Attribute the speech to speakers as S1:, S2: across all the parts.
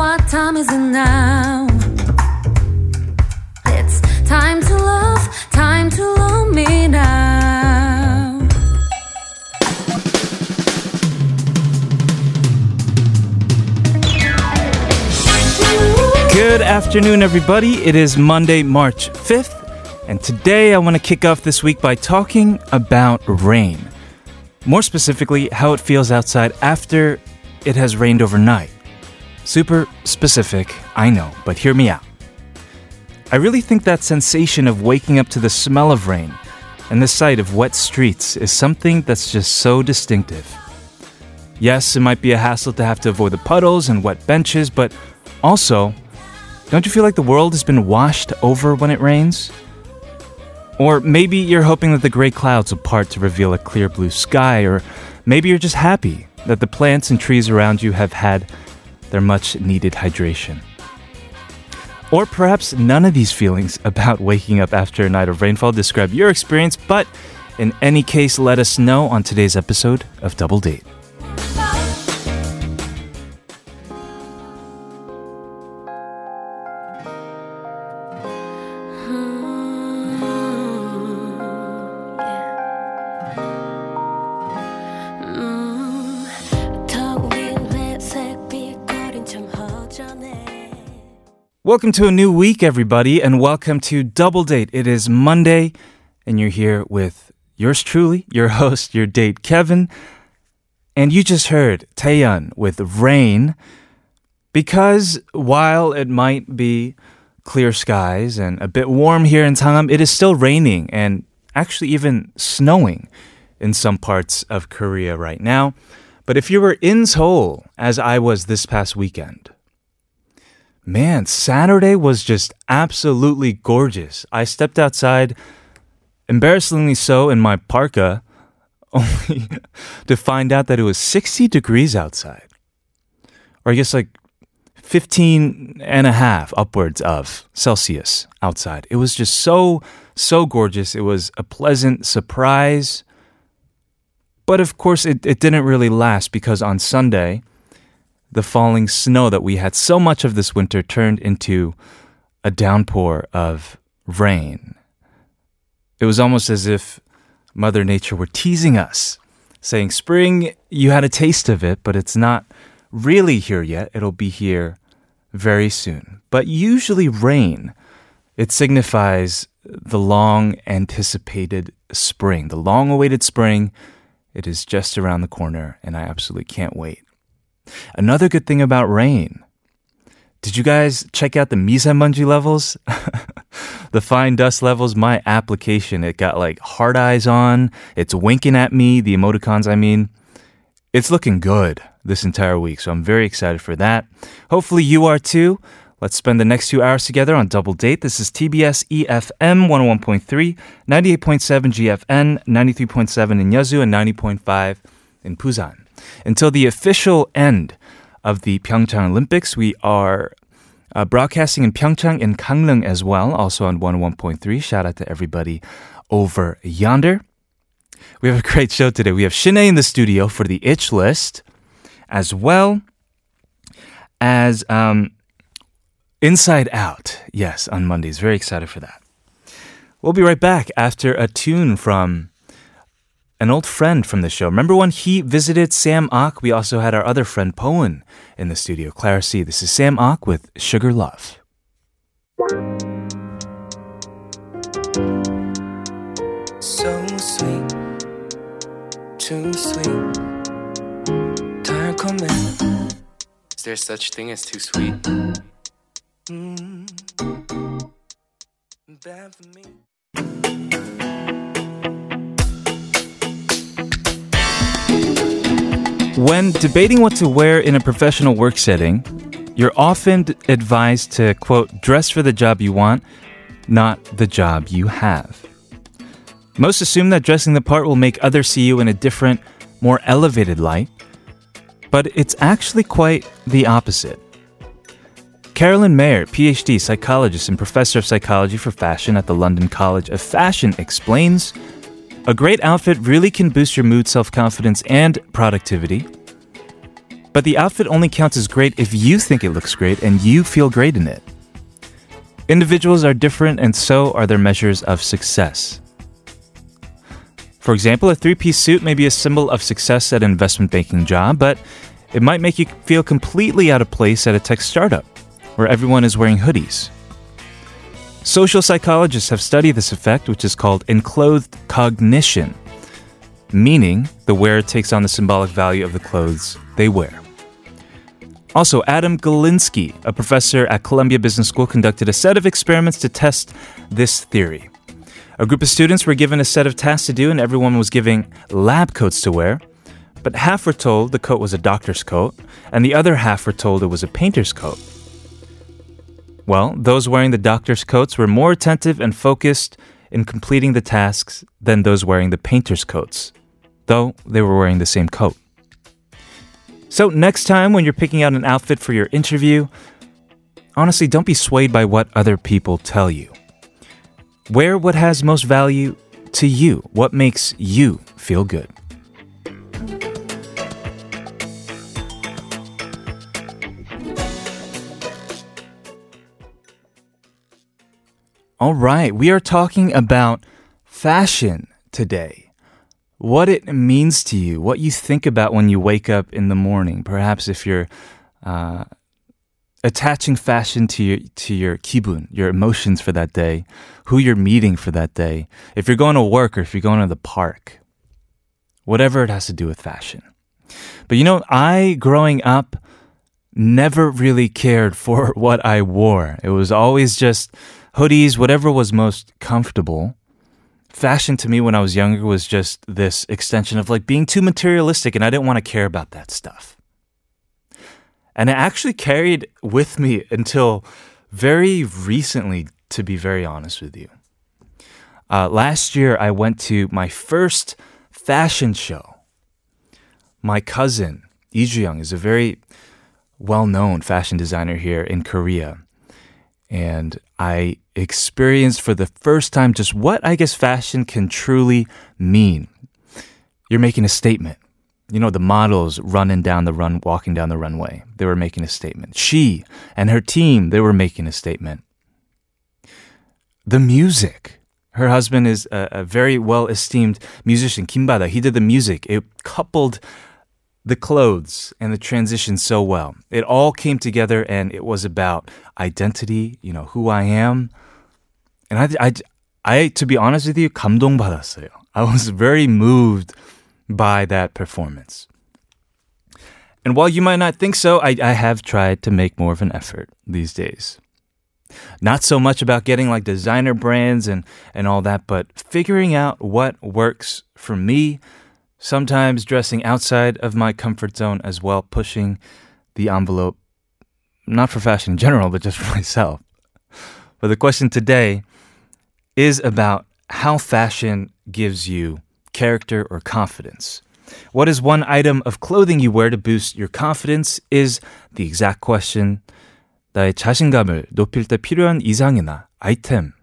S1: what time is it now? It's time to love, time to love me now.
S2: Good afternoon, everybody. It is Monday, March 5th, and today I want to kick off this week by talking about rain. More specifically, how it feels outside after it has rained overnight. Super specific, I know, but hear me out. I really think that sensation of waking up to the smell of rain and the sight of wet streets is something that's just so distinctive. Yes, it might be a hassle to have to avoid the puddles and wet benches, but also, don't you feel like the world has been washed over when it rains? Or maybe you're hoping that the gray clouds will part to reveal a clear blue sky, or maybe you're just happy that the plants and trees around you have had their much needed hydration. Or perhaps none of these feelings about waking up after a night of rainfall describe your experience, but in any case, let us know on today's episode of Double Date. Welcome to a new week, everybody, and welcome to Double Date. It is Monday, and you're here with yours truly, your host, your date, Kevin. And you just heard Taeyeon with Rain, because while it might be clear skies and a bit warm here in Sangam, it is still raining and actually even snowing in some parts of Korea right now. But if you were in Seoul, as I was this past weekend, Man, Saturday was just absolutely gorgeous. I stepped outside, embarrassingly so, in my parka, only to find out that it was 60 degrees outside. Or I guess like 15 and a half upwards of Celsius outside. It was just so, so gorgeous. It was a pleasant surprise. But of course, it, it didn't really last because on Sunday, the falling snow that we had so much of this winter turned into a downpour of rain. It was almost as if Mother Nature were teasing us, saying, Spring, you had a taste of it, but it's not really here yet. It'll be here very soon. But usually, rain, it signifies the long anticipated spring, the long awaited spring. It is just around the corner, and I absolutely can't wait. Another good thing about rain. Did you guys check out the misanmonji levels? the fine dust levels, my application, it got like hard eyes on. It's winking at me, the emoticons, I mean. It's looking good this entire week, so I'm very excited for that. Hopefully you are too. Let's spend the next two hours together on Double Date. This is TBS EFM 101.3, 98.7 GFN, 93.7 in Yeosu, and 90.5 in Busan. Until the official end of the Pyeongchang Olympics, we are uh, broadcasting in Pyeongchang and Gangneung as well, also on 101.3. Shout out to everybody over yonder. We have a great show today. We have Shinae in the studio for the itch list, as well as um, Inside Out. Yes, on Mondays. Very excited for that. We'll be right back after a tune from an old friend from the show. Remember when he visited Sam Ock? We also had our other friend Poen in the studio, Clara C. This is Sam Ock with Sugar Love.
S3: So sweet, too sweet, 달콤해. Is there such thing as too sweet? Mm. Bad for me.
S2: When debating what to wear in a professional work setting, you're often advised to, quote, dress for the job you want, not the job you have. Most assume that dressing the part will make others see you in a different, more elevated light, but it's actually quite the opposite. Carolyn Mair, PhD psychologist and professor of psychology for fashion at the London College of Fashion, explains a great outfit really can boost your mood, self confidence, and productivity. But the outfit only counts as great if you think it looks great and you feel great in it. Individuals are different, and so are their measures of success. For example, a three piece suit may be a symbol of success at an investment banking job, but it might make you feel completely out of place at a tech startup where everyone is wearing hoodies. Social psychologists have studied this effect, which is called enclothed cognition, meaning the wearer takes on the symbolic value of the clothes they wear. Also, Adam Galinsky, a professor at Columbia Business School, conducted a set of experiments to test this theory. A group of students were given a set of tasks to do, and everyone was given lab coats to wear. But half were told the coat was a doctor's coat, and the other half were told it was a painter's coat. Well, those wearing the doctor's coats were more attentive and focused in completing the tasks than those wearing the painter's coats, though they were wearing the same coat. So, next time when you're picking out an outfit for your interview, honestly, don't be swayed by what other people tell you. Wear what has most value to you, what makes you feel good. All right, we are talking about fashion today. What it means to you, what you think about when you wake up in the morning. Perhaps if you're uh, attaching fashion to your to your kibun, your emotions for that day, who you're meeting for that day. If you're going to work or if you're going to the park, whatever it has to do with fashion. But you know, I growing up never really cared for what I wore. It was always just hoodies, whatever was most comfortable. Fashion to me when I was younger was just this extension of like being too materialistic, and I didn't want to care about that stuff. And it actually carried with me until very recently, to be very honest with you. Uh, last year, I went to my first fashion show. My cousin, Lee Young, is a very well known fashion designer here in Korea. And I experienced for the first time just what I guess fashion can truly mean. You're making a statement. You know, the models running down the run, walking down the runway, they were making a statement. She and her team, they were making a statement. The music. Her husband is a, a very well esteemed musician, Kim Bada. He did the music. It coupled the clothes and the transition so well. It all came together and it was about identity, you know, who I am. And I, I, I to be honest with you, 감동받았어요. I was very moved by that performance. And while you might not think so, I, I have tried to make more of an effort these days. Not so much about getting like designer brands and, and all that, but figuring out what works for me sometimes dressing outside of my comfort zone as well, pushing the envelope, not for fashion in general, but just for myself. But the question today is about how fashion gives you character or confidence. What is one item of clothing you wear to boost your confidence? Is the exact question. 나의 자신감을 높일 때 필요한 이상이나 아이템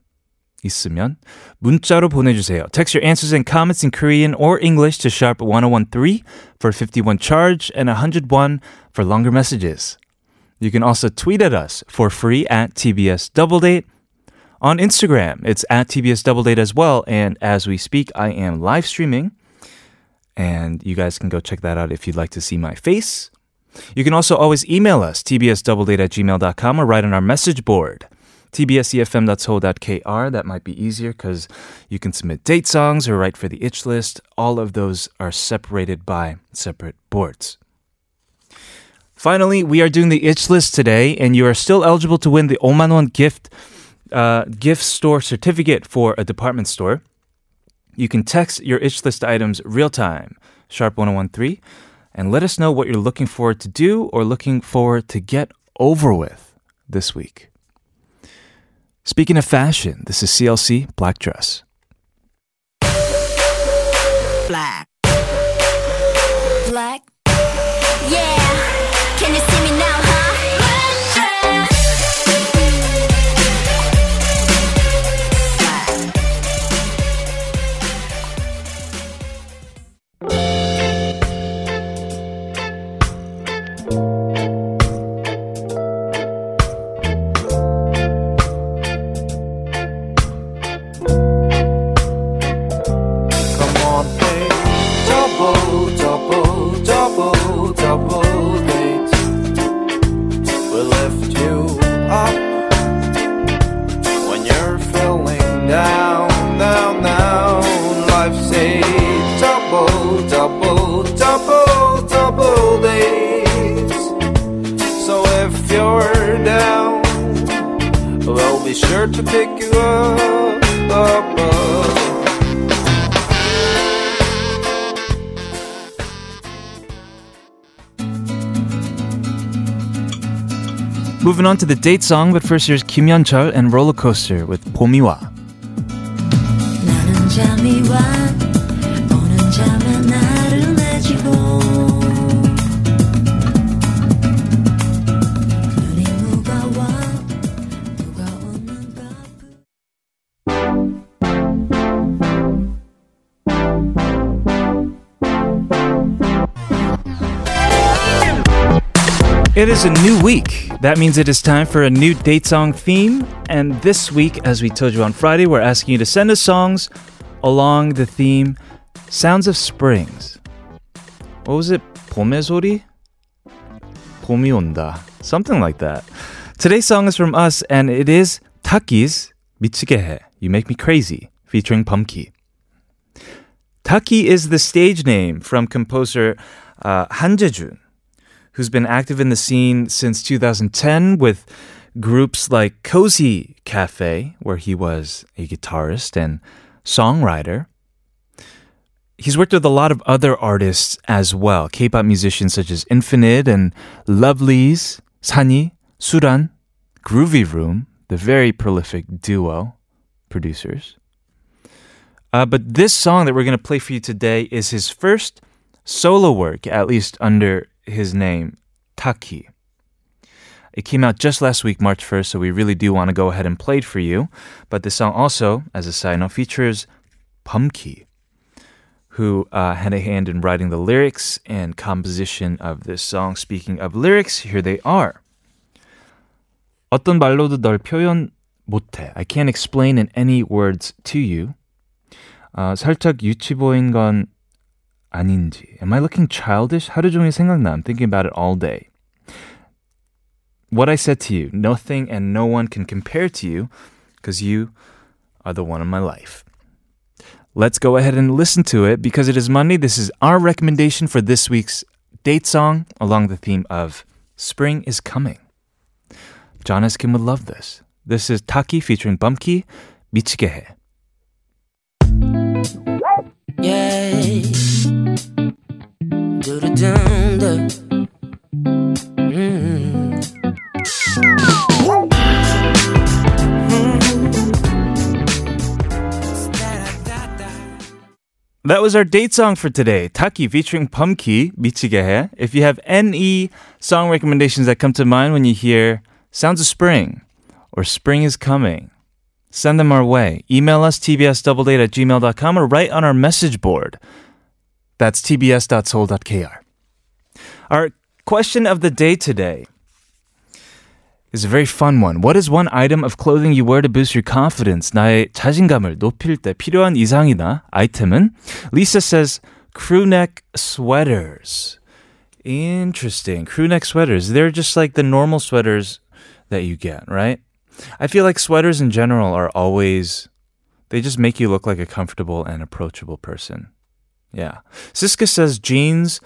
S2: 있으면 문자로 보내주세요. Text your answers and comments in Korean or English to sharp 1013 for 51 charge and 101 for longer messages. You can also tweet at us for free at TBS Doubledate. On Instagram, it's at TBS Doubledate as well. And as we speak, I am live streaming. And you guys can go check that out if you'd like to see my face. You can also always email us, tbsdoubledate at gmail.com, or write on our message board tbsefm.so.kr. That might be easier because you can submit date songs or write for the itch list. All of those are separated by separate boards. Finally, we are doing the itch list today, and you are still eligible to win the Omanon gift uh, gift store certificate for a department store. You can text your itch list items real time, sharp 1013, and let us know what you're looking forward to do or looking forward to get over with this week. Speaking of fashion, this is CLC Black Dress.
S4: Black.
S2: Moving on to the date song, but first here's Kim Yeonchul and Roller Coaster with 봄이와.
S1: 나는 잠이 와 오는 잠에 나를 내지고 눈이 무거워 누가 웃는가
S2: It is a new week. that means it is time for a new date song theme. And this week, as we told you on Friday, we're asking you to send us songs along the theme Sounds of Springs. What was it? 봄의 소리? 봄이 온다. Something like that. Today's song is from us and it is Taki's 미치게 해. You Make Me Crazy featuring Bumkey. Taki is the stage name from composer uh, Han Jae-jun who's been active in the scene since 2010 with groups like Cozy Cafe, where he was a guitarist and songwriter. He's worked with a lot of other artists as well, K-pop musicians such as Infinite and Lovelyz, Sani, Suran, Groovy Room, the very prolific duo producers. Uh, but this song that we're going to play for you today is his first solo work, at least under his name, Taki. It came out just last week, March 1st, so we really do want to go ahead and play it for you. But the song also, as a side note, features Bumkey, who uh, had a hand in writing the lyrics and composition of this song. Speaking of lyrics, here they are. 어떤 말로도 널 표현 못해. I can't explain in any words to you. 살짝 유치보인 건 아닌지. Am I looking childish? 하루 종일 생각나. I'm thinking about it all day. What I said to you, nothing and no one can compare to you because you are the one in my life. Let's go ahead and listen to it because it is Monday. This is our recommendation for this week's date song along the theme of spring is coming. John Kim would love this. This is Taki featuring Bumkey, 미치게 Yay!
S5: Yeah.
S2: That was our date song for today. Taki featuring Bumkey, 미치게 If you have any song recommendations that come to mind when you hear Sounds of Spring or Spring is Coming, send them our way. Email us tbsdoubledate at gmail.com or write on our message board. That's tbs.seoul.kr. Our question of the day today is a very fun one. What is one item of clothing you wear to boost your confidence? 나의 자신감을 높일 때 필요한 이상이나 아이템은? Lisa says crewneck sweaters. Interesting. Crewneck sweaters. They're just like the normal sweaters that you get, right? I feel like sweaters in general are always, they just make you look like a comfortable and approachable person. Yeah. Siska says jeans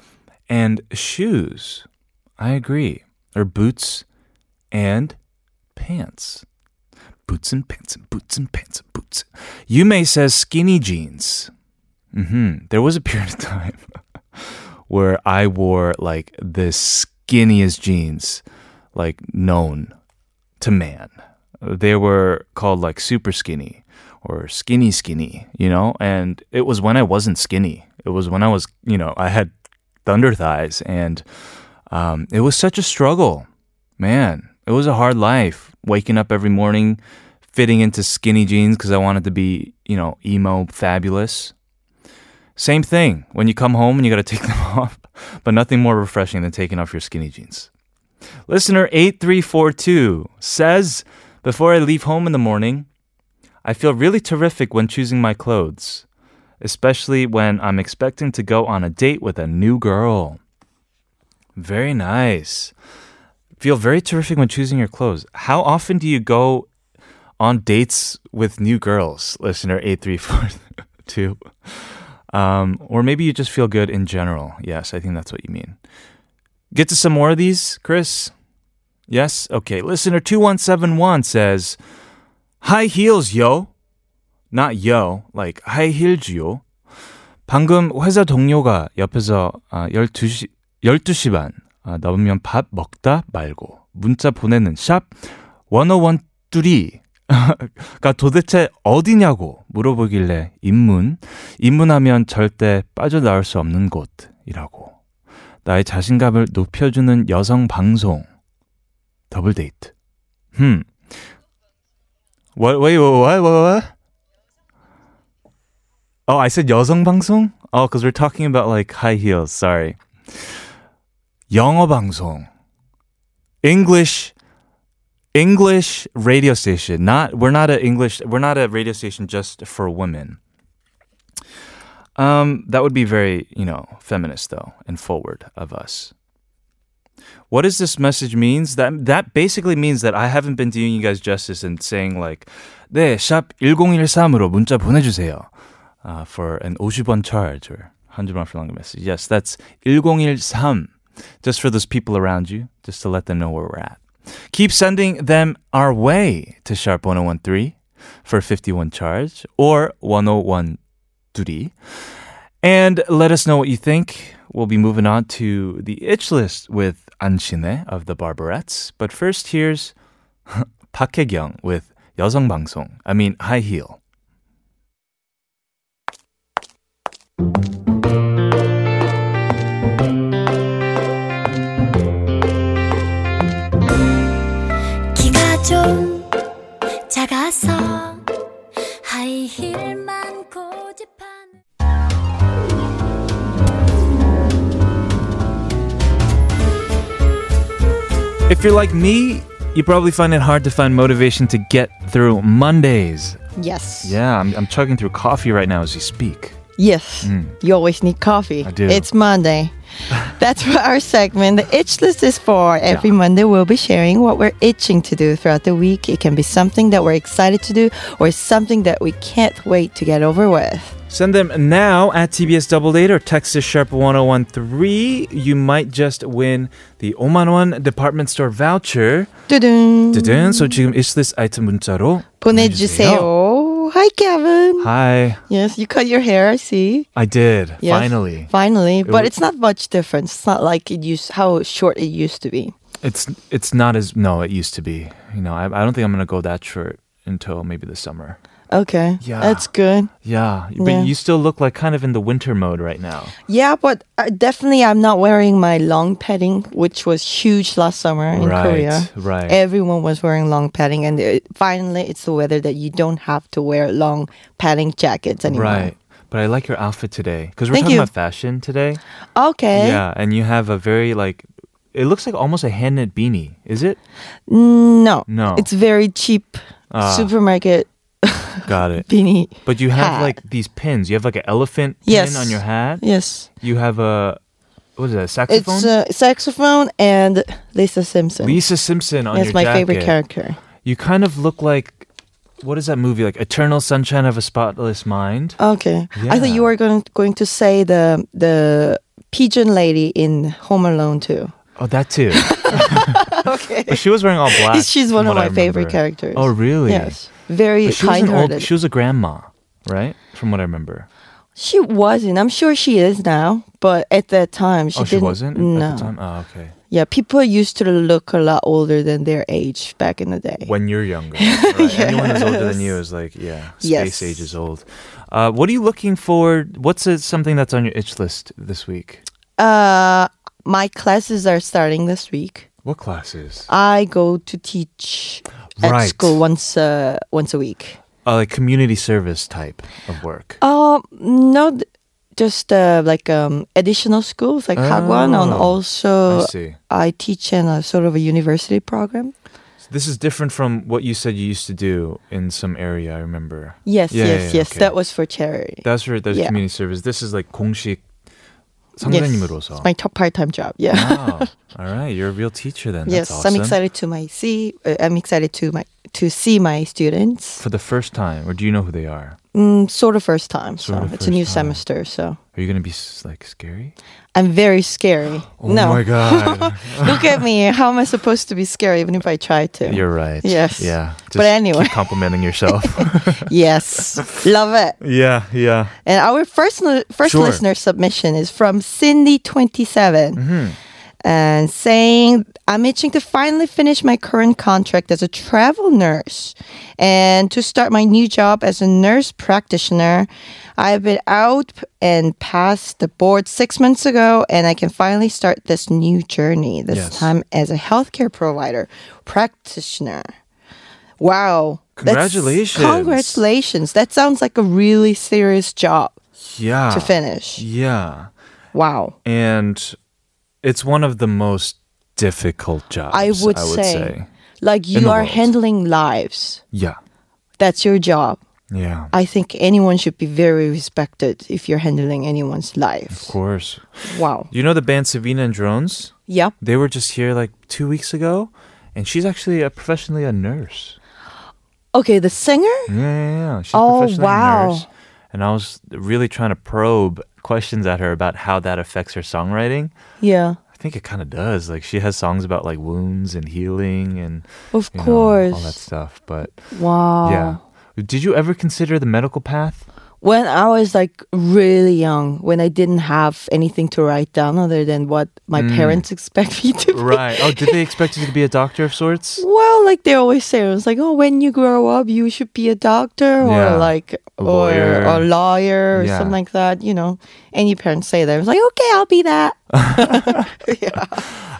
S2: and shoes. I agree. Or boots and pants. Boots and pants and boots and pants and boots. Yume says skinny jeans. hmm There was a period of time where I wore like the skinniest jeans, like known to man. They were called like super skinny or skinny skinny, you know? And it was when I wasn't skinny. It was when I was, you know, I had thunder thighs and um, it was such a struggle. Man, it was a hard life waking up every morning, fitting into skinny jeans because I wanted to be, you know, emo fabulous. Same thing when you come home and you got to take them off, but nothing more refreshing than taking off your skinny jeans. Listener 8342 says, Before I leave home in the morning, I feel really terrific when choosing my clothes, especially when I'm expecting to go on a date with a new girl. Very nice. Feel very terrific when choosing your clothes. How often do you go on dates with new girls, listener 8342? Um, or maybe you just feel good in general. Yes, I think that's what you mean. Get to some more of these, Chris? Yes? Okay. Listener 2171 says, High heels, yo. Not yo, like high heels, yo. 방금 회사 동료가 옆에서 아, 12시, 12시 반 아, 넘으면 밥 먹다 말고 문자 보내는 샵 1013 가 도대체 어디냐고 물어보길래 입문, 입문하면 절대 빠져나올 수 없는 곳이라고. 나의 자신감을 높여주는 여성 방송. 더블 데이트. 흠. What, wait, what, what, what? Oh, I said 여성 방송? Oh, because we're talking about like high heels. Sorry. 영어 방송. English English radio station. Not we're not a English we're not a radio station just for women. Um that would be very, you know, feminist though and forward of us. What does this message means? That that basically means that I haven't been doing you guys justice in saying like 네, 샵 1013으로 문자 보내 주세요. Uh, for an 50원 charge or 100원 for longer message. Yes, that's 1013 just for those people around you, just to let them know where we're at. Keep sending them our way to sharp 1013 for 51 charge or 1013. and let us know what you think. We'll be moving on to the itch list with Ahn Shinae of the Barberettes. But first, here's Park Hye-kyung with 여성방송. I mean, high heel.
S4: 고집하
S2: If you're like me, you probably find it hard to find motivation to get through Mondays.
S6: Yes.
S2: Yeah, I'm, I'm chugging through coffee right now as we speak.
S6: Yes. Mm. You always need coffee.
S2: I do.
S6: It's Monday. That's what our segment, the itch list, is for. Every Monday, we'll be sharing what we're itching to do throughout the week. It can be something that we're excited to do or something that we can't wait to get over with.
S2: Send them now at TBS Double Date or text us sharp 1013. You might just win the 5만 원 department store voucher.
S6: 두둔.
S2: 뜨든. So 지금 이슬리스 아이템 문자로
S6: 보내주세요. Hi, Kevin.
S2: Hi,
S6: Yes, you cut your hair, I see.
S2: I did.
S6: Yes.
S2: Finally.
S6: Finally, but
S2: w-
S6: it's not much difference. It's not like it used how short it used to be.
S2: It's it's not as no, it used to be. You know, I, I don't think I'm gonna go that short until maybe the summer.
S6: Okay,
S2: Yeah.
S6: that's good.
S2: Yeah, but
S6: Yeah.
S2: you still look like kind of in the winter mode right now.
S6: Yeah, but uh, definitely I'm not wearing my long padding, which was huge last summer in
S2: right,
S6: Korea.
S2: right.
S6: Everyone was wearing long padding, and it, finally, it's the weather that you don't have to wear long padding jackets anymore.
S2: Right. But I like your outfit today because we're
S6: Thank
S2: talking
S6: you.
S2: about fashion today.
S6: Okay.
S2: Yeah, and you have a very like it looks like almost a hand knit beanie. Is it?
S6: No.
S2: No.
S6: It's very cheap
S2: Ah.
S6: supermarket
S2: Got it.
S6: beanie.
S2: But you have
S6: Hat.
S2: like these pins. You have like an elephant
S6: Yes.
S2: pin on your hat.
S6: Yes.
S2: You have a what is that? A saxophone?
S6: It's a saxophone and Lisa Simpson.
S2: Lisa Simpson on
S6: That's
S2: your
S6: my
S2: jacket.
S6: favorite character.
S2: You kind of look like what is that movie? Like Eternal Sunshine of a Spotless Mind.
S6: Okay. I thought you were going going to say the the pigeon lady in Home Alone too.
S2: Oh, that too.
S6: Okay.
S2: but she was wearing all black.
S6: She's one of my favorite characters.
S2: Oh, really?
S6: Yes. Very
S2: But she was old. She was a grandma, right? From what I remember.
S6: She wasn't. I'm sure she is now, but at that time she
S2: oh, she
S6: didn't.
S2: wasn't
S6: No.
S2: at the time. Oh, okay.
S6: Yeah, people used to look a lot older than their age back in the day.
S2: When you're younger, right? anyone who's older than you is like, yeah, space
S6: Yes.
S2: age is old. Uh, what are you looking for? What's uh something that's on your itch list this week?
S6: Uh, my classes are starting this week.
S2: What classes?
S6: I go to teach at
S2: Right.
S6: school once uh, once a week.
S2: Uh, like community service type of work.
S6: Um, no, just uh, like um, additional schools like Hagwon, and
S2: Oh,
S6: also
S2: I.
S6: I teach in a sort of a university program.
S2: This is different from what you said you used to do in some area. I remember.
S6: Yes,
S2: Yeah,
S6: yes,
S2: yeah,
S6: yes.
S2: okay.
S6: That was for charity.
S2: That's where there's
S6: Yeah.
S2: community service. This is like 공식
S6: Yes.
S2: 상담님으로서.
S6: It's my top part-time job. Yeah.
S2: Wow. All right, you're a real teacher then.
S6: yes,
S2: That's awesome.
S6: I'm excited to my see. Uh, I'm excited to my to see my students.
S2: For the first time, or do you know who they are?
S6: Mm, sort of first time. So
S2: Sort of
S6: it's a new
S2: time.
S6: semester. So
S2: Are you gonna be like scary?
S6: I'm very scary.
S2: Oh
S6: no,
S2: my god.
S6: look at me. How am I supposed to be scary even if I try to?
S2: You're right.
S6: Yes.
S2: Yeah. Just
S6: But anyway.
S2: complimenting yourself.
S6: yes, love it.
S2: yeah, yeah.
S6: And our first first
S2: Sure.
S6: listener submission is from Cindy twenty seven.
S2: Mm-hmm.
S6: And saying I'm itching to finally finish my current contract as a travel nurse and to start my new job as a nurse practitioner. I've been out and passed the board six months ago, and I can finally start this new journey. This
S2: Yes.
S6: time as a healthcare provider practitioner. Wow! That's-
S2: Congratulations.
S6: congratulations! That sounds like a really serious job
S2: Yeah.
S6: to finish.
S2: Yeah.
S6: Wow.
S2: And it's one of the most difficult jobs.
S6: I would,
S2: I would
S6: say,
S2: say.
S6: like you are
S2: world.
S6: handling lives.
S2: Yeah.
S6: That's your job.
S2: Yeah.
S6: I think anyone should be very respected if you're handling anyone's
S2: life.
S6: Of
S2: course.
S6: Wow.
S2: You know the band Savina and Drones?
S6: Yep.
S2: They were just here like two weeks ago, and she's actually a professionally a nurse.
S6: Okay, the singer?
S2: Yeah, yeah, yeah. She's
S6: Oh,
S2: professionally
S6: wow.
S2: a nurse. And I was really trying to probe questions at her about how that affects her songwriting.
S6: Yeah.
S2: I think it kind of does. Like she has songs about like wounds and healing and
S6: Of
S2: you know,
S6: course.
S2: all that stuff. But
S6: Wow.
S2: yeah, did you ever consider the medical path?
S6: When I was like really young, when I didn't have anything to write down other than what my parents expect me to be.
S2: Mm. Right. Oh, did they expect you to be a doctor of sorts?
S6: Well, like they always say, it was like, oh, when you grow up, you should be a doctor or
S2: Yeah.
S6: like
S2: A
S6: or
S2: lawyer.
S6: a lawyer or
S2: Yeah.
S6: something like that. You know, any parents say that. I was like, okay, I'll be that. yeah.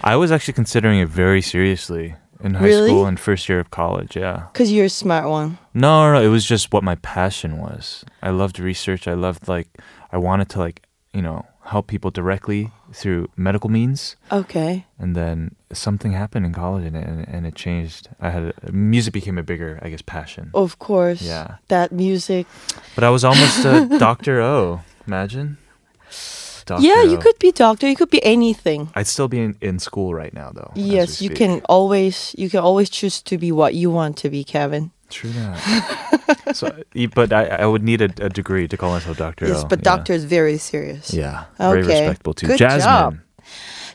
S2: I was actually considering it very seriously in high
S6: Really?
S2: school and first year of college. Yeah.
S6: Because you're a smart one.
S2: No, no, no, it was just what my passion was. I loved research. I loved like I wanted to like you know help people directly through medical means.
S6: Okay.
S2: And then something happened in college, and it, and it changed. I had music became a bigger, I guess, passion.
S6: Of course.
S2: Yeah.
S6: That music.
S2: But I was almost a Doctor O. Imagine. Dr.
S6: yeah, you could be doctor. You could be anything.
S2: I'd still be in, in school right now, though.
S6: Yes, you can always you can always choose to be what you want to be, Kevin.
S2: True that. so, but I, I would need a, a degree to call myself Doctor.
S6: Yes, but
S2: yeah.
S6: doctor is very serious.
S2: Yeah, very
S6: Okay.
S2: respectable too.
S6: Good
S2: Jasmine.
S6: job.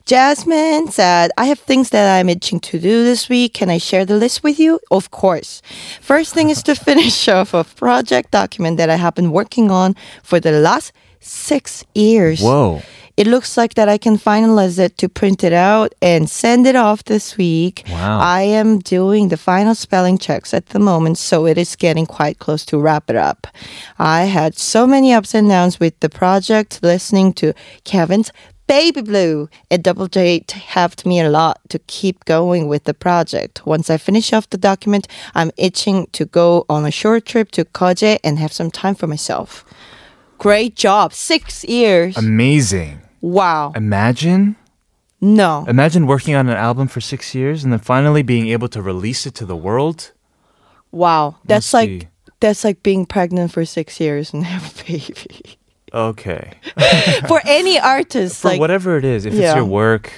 S6: Jasmine said, I have things that I'm itching to do this week. Can I share the list with you? Of course. First thing is to finish off a project document that I have been working on for the last six years.
S2: Whoa.
S6: It looks like that I can finalize it to print it out and send it off this week.
S2: Wow.
S6: I am doing the final spelling checks at the moment, so it is getting quite close to wrap it up. I had so many ups and downs with the project, listening to Kevin's Baby Blue. A double date helped me a lot to keep going with the project. Once I finish off the document, I'm itching to go on a short trip to Koje and have some time for myself. Great job. Six years.
S2: Amazing.
S6: Wow.
S2: Imagine.
S6: No.
S2: Imagine working on an album for six years and then finally being able to release it to the world.
S6: Wow. That's
S2: Must
S6: like
S2: be-
S6: that's like being pregnant for six years and have a baby.
S2: Okay.
S6: for any artist,
S2: For
S6: like
S2: whatever it is, if
S6: Yeah.
S2: it's your work,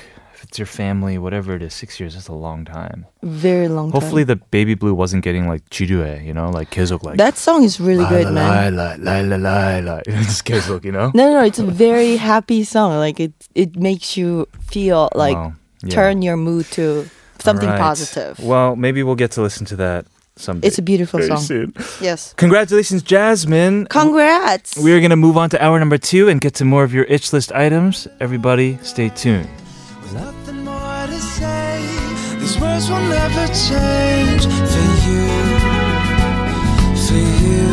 S2: it's your family, whatever it is, six years is a long time.
S6: very long
S2: Hopefully,
S6: time.
S2: the baby blue wasn't getting like jiru에, you know, like 계속 like
S6: that song is really
S2: la,
S6: good,
S2: la,
S6: man.
S2: La la la la la. Just 계속, you know.
S6: No, no, no, it's a very happy song. Like it, it makes you feel like
S2: Wow. Yeah.
S6: turn your mood to something
S2: Right.
S6: positive.
S2: Well, maybe we'll get to listen to that someday.
S6: It's a beautiful
S2: very
S6: song.
S2: soon.
S6: Yes.
S2: Congratulations, Jasmine.
S6: Congrats.
S2: We're going to move on to hour number two and get to more of your itch list items. Everybody, stay tuned.
S7: These words will never change for you. For you.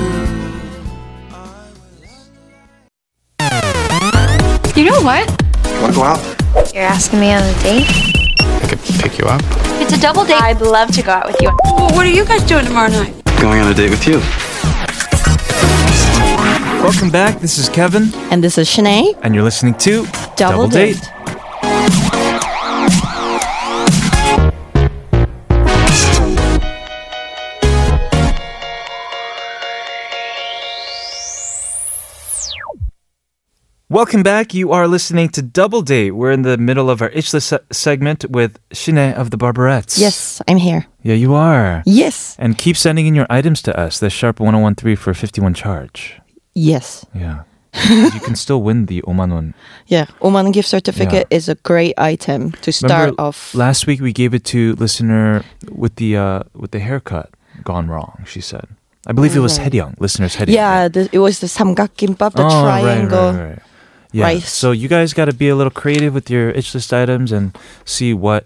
S8: You know what?
S9: Want to go out?
S8: You're asking me on a date?
S9: I could pick you up.
S8: It's a double date. I'd love to go out with you. what are you guys doing tomorrow night?
S9: Going on a date with you.
S2: Welcome back. This is Kevin,
S6: And this is Shinae.
S2: and you're listening to
S6: Double Date.
S2: Welcome back. You are listening to Double Date. We're in the middle of our Itch List se- segment with Shinae of the Barberettes.
S6: Yes, I'm here.
S2: Yeah, you are.
S6: Yes.
S2: And keep sending in your items to us. The Sharp 1013 for 51 charge.
S6: Yes.
S2: Yeah. you can still win the Oman won.
S6: Yeah. Oman gift certificate is a great item to start
S2: Remember
S6: off.
S2: Last week we gave it to listener with the uh, with the haircut gone wrong. She said, I believe it was
S6: Right.
S2: Haeryung, listener's Haeryung.
S6: yeah, the, it was the samgakkimbap, the
S2: Oh, right,
S6: triangle.
S2: right, right. Yeah.
S6: rice.
S2: So you guys got to be a little creative with your itch list items and see what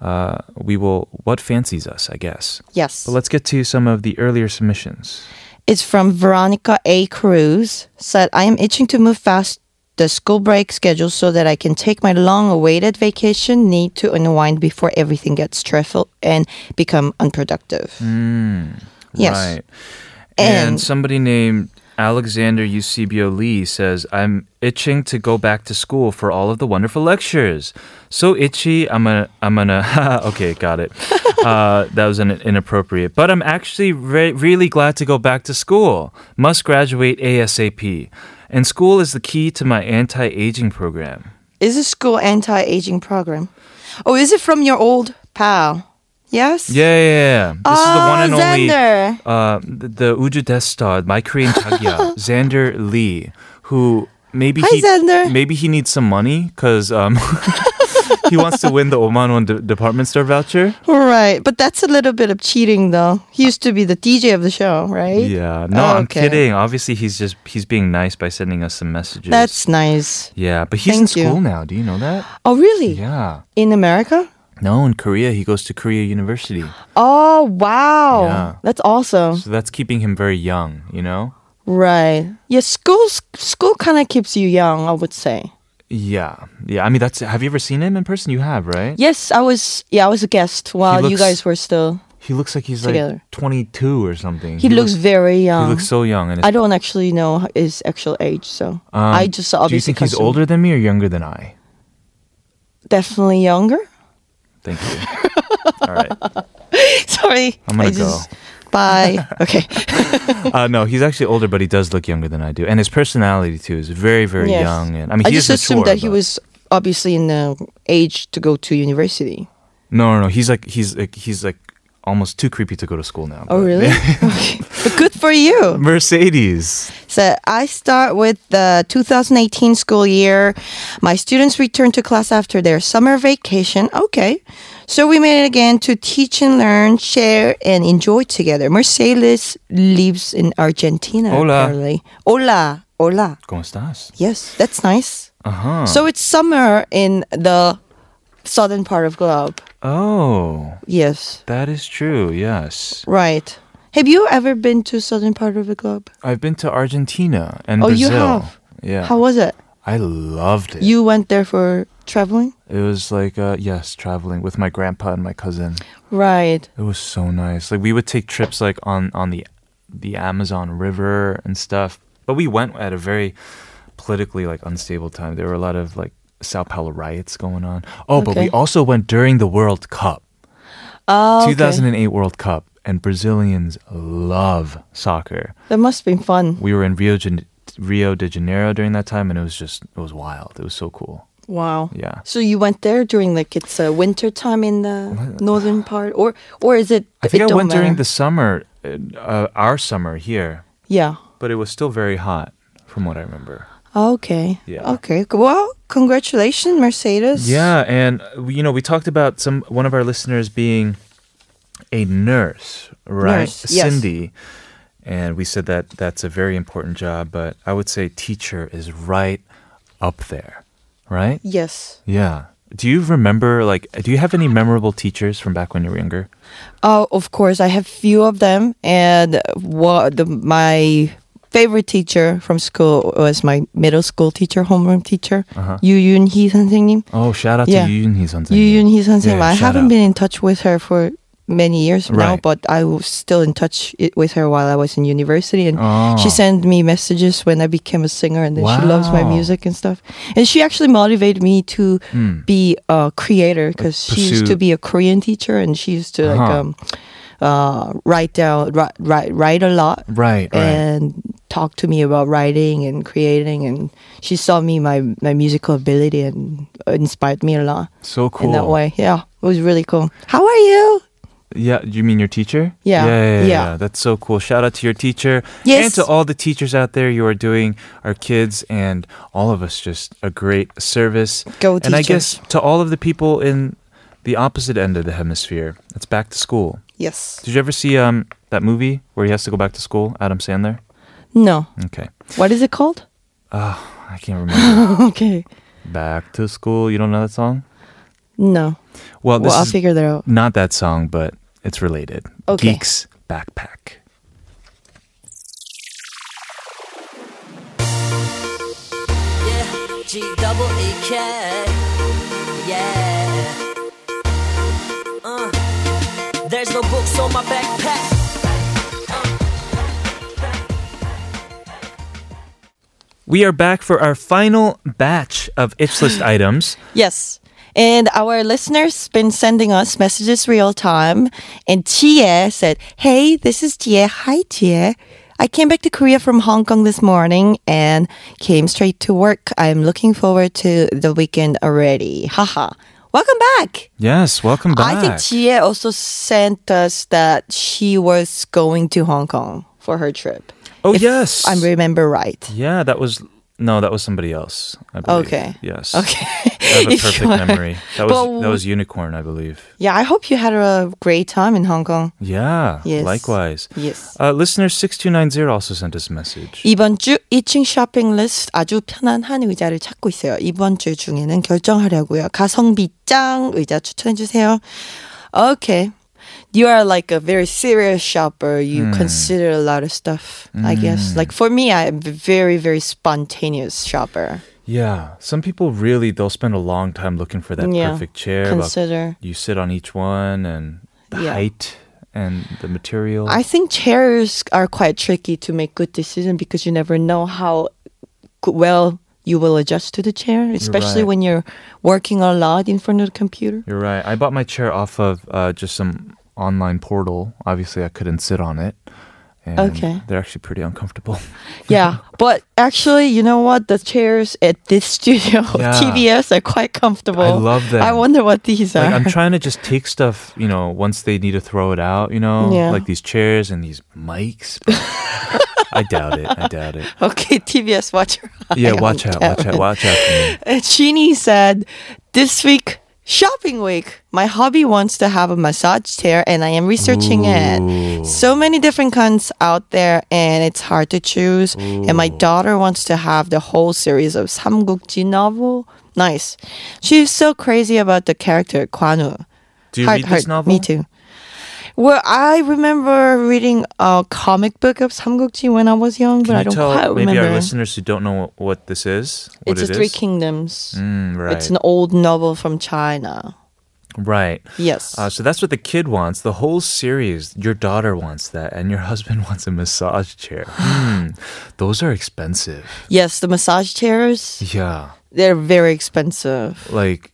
S2: uh, we will what fancies us, I guess.
S6: Yes.
S2: But let's get to some of the earlier submissions.
S6: It's from Veronica A. Cruz. Said, I am itching to move fast the school break schedule so that I can take my long awaited vacation. Need to unwind before everything gets stressful and become unproductive. Yes.
S2: Right. And,
S6: And-
S2: somebody named Alexander Eusebio Lee says, I'm itching to go back to school for all of the wonderful lectures. So itchy, I'm gonna, I'm gonna, okay, got it. Uh, that was an inappropriate. But I'm actually re- really glad to go back to school. Must graduate ASAP. And school is the key to my anti aging program.
S6: Is a school anti aging program? Oh, is it from your old pal? Yes?
S2: Yeah, yeah, yeah. This is the one and only.
S6: Xander.
S2: uh, the, the Uju Death Star, my Korean Chagya, Xander Lee, who maybe
S6: Hi,
S2: he
S6: Xander.
S2: maybe he needs some money because um, he wants to win the Oman One de- department store voucher.
S6: Right. But that's a little bit of cheating, though. He used to be the DJ of the show, right?
S2: Yeah, no,
S6: Oh,
S2: I'm
S6: okay.
S2: kidding. Obviously, he's just he's being nice by sending us some messages.
S6: That's nice.
S2: yeah, but he's in
S6: Thank you.
S2: school now. Do you know that?
S6: Oh, really?
S2: Yeah.
S6: In America?
S2: No, in Korea, he goes to Korea University.
S6: Oh, wow.
S2: Yeah.
S6: That's awesome.
S2: So that's keeping him very young, you know?
S6: Right. Yeah, school school kind of keeps you young, I would say.
S2: Yeah. Yeah. I mean, that's. Have you ever seen him in person? You have, right?
S6: Yes, I was yeah, I was a guest while you guys were still.
S2: He looks like he's
S6: Together.
S2: like 22 or something.
S6: He, looks, very young.
S2: He looks so young. And
S6: I don't actually know his actual age, so
S2: um,
S6: I just obviously
S2: Do you think he's older than me or younger than I?
S6: Definitely younger.
S2: Thank you. All right.
S6: Sorry,
S2: I'm gonna
S6: I just, Bye. okay.
S2: Uh, no, he's actually older, but he does look younger than I do, and his personality too is very, very
S6: Yes.
S2: young. And I mean,
S6: I
S2: he
S6: just assumed
S2: mature,
S6: that he was obviously in the age to go to university.
S2: No, no, no. He's like he's like he's like almost too creepy to go to school now.
S6: Oh, really? okay. But good for you.
S2: Mercedes.
S6: So I start with the 2018 school year. My students return to class after their summer vacation. Okay. So we made it again to teach and learn, share, and enjoy together. Mercedes lives in Argentina.
S2: Hola.
S6: apparently. Hola. Hola.
S2: ¿Cómo estás?
S6: Yes, that's nice.
S2: Uh huh.
S6: So it's summer in the southern part of globe.
S2: Oh,
S6: Yes.
S2: that is true. Yes,
S6: Right. Have you ever been to southern part of the globe?
S2: I've been to Argentina and
S6: Oh,
S2: Brazil.
S6: you have?
S2: Yeah.
S6: How was it?
S2: I loved it.
S6: You went there for traveling?
S2: It was like uh, yes, traveling with my grandpa and my cousin.
S6: Right.
S2: It was so nice. Like we would take trips like on on the the Amazon River and stuff. But we went at a very politically like unstable time. There were a lot of like Sao Paulo riots going on. Oh, but we also went during the World Cup.
S6: Oh, okay.
S2: 2008 World Cup and Brazilians love soccer.
S6: That must have been fun.
S2: We were in Rio Rio de Janeiro during that time and it was just it was wild. It was so cool.
S6: Wow.
S2: Yeah.
S6: So you went there during like it's uh, winter time in the northern part, or or is it?
S2: I think
S6: it
S2: I went during the summer uh, our summer here,
S6: Yeah.
S2: but it was still very hot from what I remember.
S6: Okay.
S2: Yeah.
S6: Okay. Well, congratulations, Mercedes.
S2: Yeah, and uh, you know, we talked about some one of our listeners being a nurse, right?
S6: Nurse, yes.
S2: Cindy. And we said that that's a very important job, but I would say teacher is right up there, right?
S6: Yes.
S2: Yeah. Do you remember like do you have any memorable teachers from back when you were younger?
S6: Oh, of course, I have few of them, and what the my favorite teacher from school was my middle school teacher, homeroom teacher,
S2: Uh-huh.
S6: Yu Yun Hee 선생님.
S2: Oh, shout out
S6: Yeah.
S2: to Yoon Hee 선생님.
S6: Yu Yun Hee 선생님.
S2: Yeah,
S6: I
S2: shout
S6: haven't
S2: out.
S6: been in touch with her for many years now,
S2: Right.
S6: but I was still in touch i- with her while I was in university, and
S2: Oh.
S6: she sent me messages when I became a singer, and then she loves my
S2: Wow.
S6: music and stuff. And she actually motivated me to
S2: Hmm.
S6: be a creator because she used to
S2: pursue-
S6: be a Korean teacher, and she used to like
S2: Uh-huh.
S6: um, uh, write down, write, write, write a lot.
S2: Right, right.
S6: And talk to me about writing and creating. And she saw me, my, my musical ability, and inspired me a lot
S2: so cool.
S6: in that way. Yeah, it was really cool. How are you?
S2: Yeah, you mean your teacher?
S6: Yeah,
S2: Yeah, yeah, yeah,
S6: yeah.
S2: yeah. That's so cool. Shout out to your teacher.
S6: Yes.
S2: And to all the teachers out there. You are doing our kids and all of us just a great service.
S6: Go teachers.
S2: And I guess to all of the people in the opposite end of the hemisphere, it's back to school.
S6: Yes.
S2: Did you ever see um that movie where he has to go back to school? Adam Sandler.
S6: No.
S2: Okay.
S6: What is it called?
S2: Oh, I can't remember.
S6: okay.
S2: back to school. You don't know that song?
S6: No.
S2: Well, this
S6: Well, I'll
S2: is
S6: figure that out.
S2: not that song, but it's related.
S6: Okay.
S2: Geeks backpack.
S5: Yeah, G double E K. books on my backpack.
S2: We are back for our final batch of itch list items.
S6: Yes. And our listeners been sending us messages real time. And Jie said, Hey, this is Jie. Hi, Jie. I came back to Korea from Hong Kong this morning and came straight to work. I'm looking forward to the weekend already. Haha. Welcome back.
S2: Yes, welcome back.
S6: I think Jie also sent us that she was going to Hong Kong for her trip.
S2: oh, yes.
S6: I remember right.
S2: yeah, that was no, that was somebody else. I believe.
S6: Okay.
S2: Yes.
S6: Okay.
S2: I have a
S6: If
S2: perfect
S6: you are-
S2: memory. That was
S6: But
S2: that was unicorn, I believe.
S6: Yeah, I hope you had a great time in Hong Kong.
S2: Yeah.
S6: Yes.
S2: Likewise.
S6: Yes.
S2: Uh, listener six two nine zero also sent us a message.
S6: 이번 주 2층 쇼핑 리스트 아주 편한 한 의자를 찾고 있어요. 이번 주 중에는 결정하려고요. 가성비 짱 의자 추천해 주세요. Okay. You are like a very serious shopper. You
S2: Hmm.
S6: consider a lot of stuff, I guess. Like for me, I'm a very, very spontaneous shopper.
S2: Yeah. Some people really they'll spend a long time looking for that
S6: Yeah.
S2: perfect chair.
S6: Consider.
S2: you sit on each one and the
S6: Yeah.
S2: height and the material.
S6: I think chairs are quite tricky to make good decisions because you never know how well you will adjust to the chair, especially
S2: right.
S6: when you're working a lot in front of the computer.
S2: You're right. I bought my chair off of uh, just some online portal. Obviously, I couldn't sit on it. And
S6: Okay.
S2: They're actually pretty uncomfortable.
S6: Yeah, but actually, you know what? The chairs at this studio,
S2: Yeah.
S6: TBS, are quite comfortable.
S2: I love them.
S6: I wonder what these are.
S2: like I'm trying to just take stuff, you know, once they need to throw it out, you know,
S6: Yeah.
S2: like these chairs and these mics. I doubt it. I doubt it.
S6: okay, TBS, watch your
S2: Yeah, watch out, watch out, watch out.
S6: Uh, Jeannie said, This week, shopping week. My hobby wants to have a massage chair and I am researching it. So many different kinds out there and it's hard to choose. And my daughter wants to have the whole series of Samgukji novel. Nice. She's so crazy about the character Kwanu.
S2: Do you
S6: Heart-
S2: read this
S6: heart-
S2: novel?
S6: Me too. Well, I remember reading a comic book of Samgukji when I was young,
S2: Can
S6: but I don't
S2: tell
S6: quite remember.
S2: maybe our listeners who don't know what, this is? What
S6: it's
S2: it
S6: a Three? Kingdoms.
S2: Mm, right.
S6: It's an old novel from China.
S2: right.
S6: Yes.
S2: Uh, so that's what the kid wants. The whole series, your daughter wants that, and your husband wants a massage chair. Hmm. Those are expensive.
S6: yes, the massage chairs,
S2: Yeah.
S6: they're very expensive.
S2: Like,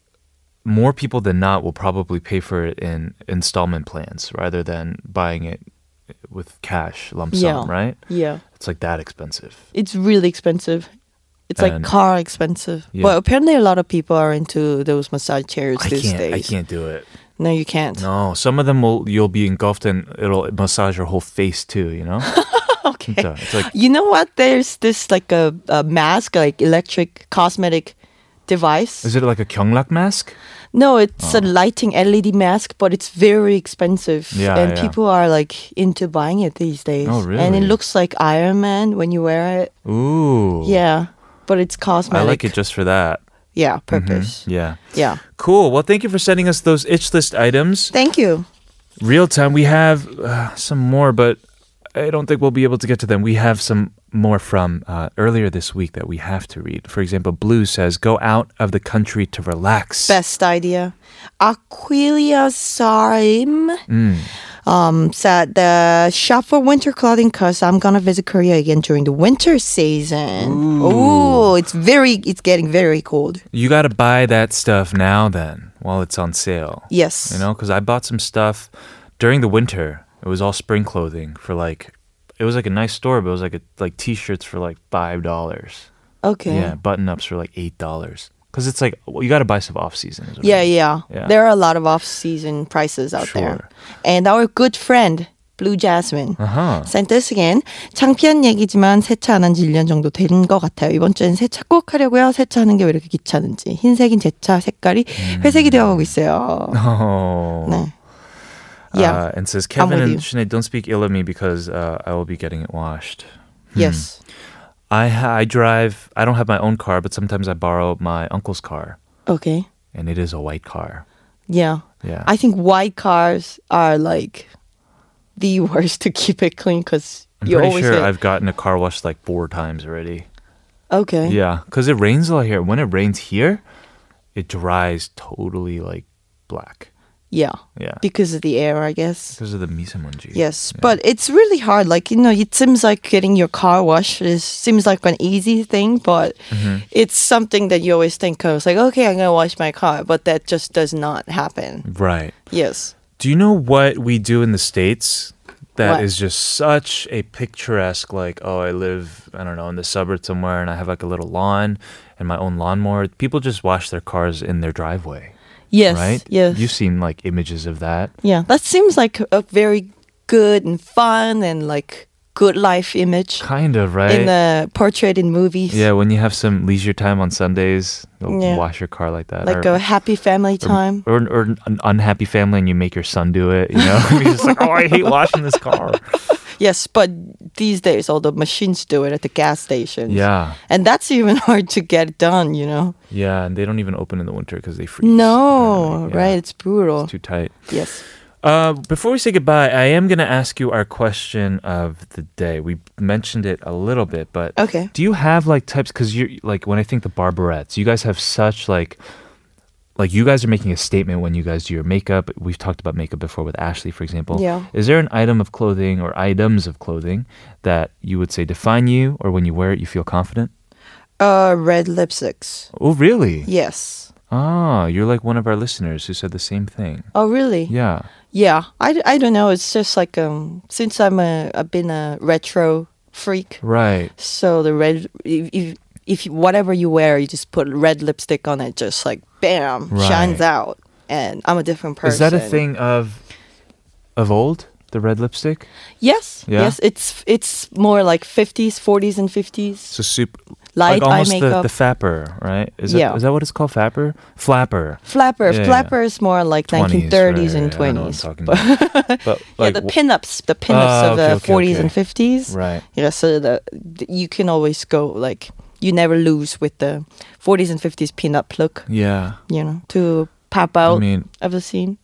S2: more people than not will probably pay for it in installment plans rather than buying it with cash lump sum,
S6: Yeah.
S2: right?
S6: Yeah.
S2: It's like that expensive.
S6: It's really expensive. It's
S2: And-
S6: like car expensive.
S2: Yeah.
S6: But apparently a lot of people are into those massage chairs
S2: I
S6: these days.
S2: I can't do it.
S6: No, you can't.
S2: No, some of them will. You'll be engulfed and it'll massage your whole face too. You know.
S6: okay.
S2: So uh, it's like
S6: You know what? There's this like a, a mask, like electric cosmetic device.
S2: Is it like a kyunglak mask?
S6: No, it's a lighting LED mask, but it's very expensive.
S2: Yeah,
S6: and
S2: yeah.
S6: people are like into buying it these days.
S2: Oh, really?
S6: And it looks like Iron Man when you wear it.
S2: Ooh.
S6: Yeah, but it's cosmetic.
S2: I like it just for that.
S6: Yeah, purpose.
S2: Yeah.
S6: Yeah.
S2: Cool. Well, thank you for sending us those itch list items.
S6: Thank you.
S2: Real time. We have uh, some more, but I don't think we'll be able to get to them. We have some more from uh, earlier this week that we have to read. For example, Blue says, "Go out of the country to relax."
S6: Best idea. Aquilia Sarim
S2: Mm.
S6: um, said the shop for winter clothing because I'm gonna visit Korea again during the winter season. Ooh, it's very, it's getting very cold.
S2: You got to buy that stuff now, then, while it's on sale.
S6: Yes.
S2: You know, because I bought some stuff during the winter It was all spring clothing for like, it was like a nice store, but it was like a, like t-shirts for like five dollars.
S6: Okay.
S2: Yeah, button ups for like eight dollars. Because it's like well, you got to buy stuff off season. is what I
S6: Yeah,
S2: mean.
S6: yeah,
S2: Yeah.
S6: There are a lot of off-season prices out
S2: Sure.
S6: there. And our good friend Blue Jasmine
S2: Uh-huh.
S6: sent us again. 창피한 얘기지만 세차 안 한 지 1년 정도 된 것 같아요. 이번 주엔 세차 꼭 하려고요. 세차하는 게 왜 이렇게 귀찮은지. 흰색인 제 차 색깔이
S2: 음.
S6: 회색이 되어가고 있어요.
S2: Oh.
S6: 네. Yeah.
S2: Uh, and says Kevin and. Shinae, don't speak ill of me because uh, I will be getting it washed.
S6: yes.
S2: I I drive. I don't have my own car, but sometimes I borrow my uncle's car,
S6: Okay.
S2: and it is a white car.
S6: Yeah.
S2: Yeah.
S6: I think white cars are like the worst to keep it clean because
S2: I'm
S6: you
S2: pretty
S6: always
S2: sure I've gotten a car washed like four times already.
S6: okay.
S2: Yeah, because it rains a lot here. When it rains here, it dries totally like black.
S6: Yeah.
S2: Yeah,
S6: Because of the air, I guess.
S2: because of the misemonji.
S6: Yes, but it's really hard. Like you know, it seems like getting your car washed is seems like an easy thing, but
S2: Mm-hmm.
S6: it's something that you always think of. It's like, okay, I'm gonna wash my car, but that just does not happen.
S2: right.
S6: Yes.
S2: Do you know what we do in the states? That is
S6: What?
S2: just such a picturesque. Like, oh, I live, I don't know, in the suburbs somewhere, and I have like a little lawn and my own lawnmower. People just wash their cars in their driveway,
S6: Yes.
S2: right?
S6: Yes.
S2: You've seen like images of that.
S6: yeah, that seems like a very good and fun and like good life image
S2: Kind of, right?
S6: in the portrait in movies.
S2: yeah, when you have some leisure time on Sundays,
S6: Yeah.
S2: wash your car like that.
S6: Like
S2: or,
S6: a happy family time.
S2: or, or an unhappy family, and you make your son do it. You know, just like, oh, I hate washing this car.
S6: Yes, but these days all the machines do it at the gas stations.
S2: Yeah,
S6: And that's even hard to get done, you know.
S2: yeah, and they don't even open in the winter because they freeze.
S6: No.
S2: Yeah.
S6: right? It's brutal.
S2: It's too tight.
S6: yes.
S2: Uh, before we say goodbye, I am going to ask you our question of the day. We mentioned it a little bit, but
S6: Okay.
S2: do you have like types? Because you're like when I think the Barberettes, you guys have such like like you guys are making a statement when you guys do your makeup. We've talked about makeup before with Ashley, for example.
S6: Yeah.
S2: Is there an item of clothing or items of clothing that you would say define you, or when you wear it, you feel confident?
S6: Uh, red lipsticks.
S2: Oh, really?
S6: Yes.
S2: Ah, you're like one of our listeners who said the same thing.
S6: Oh, really?
S2: Yeah.
S6: Yeah. I, I don't know. It's just like um since I'm a I've been a retro freak,
S2: Right.
S6: so the red if if, if you- whatever you wear, you just put red lipstick on it, just like bam, shines out, and I'm a different person.
S2: Is that a thing of of old? The red lipstick?
S6: Yes.
S2: Yeah?
S6: Yes. It's it's more like 50s, 40s, and 50s.
S2: So super
S6: Light
S2: like
S6: eye
S2: almost the,
S6: makeup.
S2: the fapper, right? Is
S6: Yeah.
S2: that is that what it's called? Fapper? Flapper.
S6: Flapper.
S2: Yeah, yeah.
S6: Flapper is more like
S2: 20s,
S6: 1930s
S2: right,
S6: and
S2: right, I know what I'm
S6: 20s.
S2: talking
S6: But
S2: about. But
S6: yeah, the
S2: w-
S6: pinups, the pinups
S2: Ah,
S6: of the
S2: okay, okay,
S6: 40s
S2: okay.
S6: and 50s.
S2: right.
S6: Yeah, so the, the- you can always go like you never lose with the 40s and 50s pinup look,
S2: Yeah.
S6: you know, to pop out
S2: I mean,
S6: of the scene.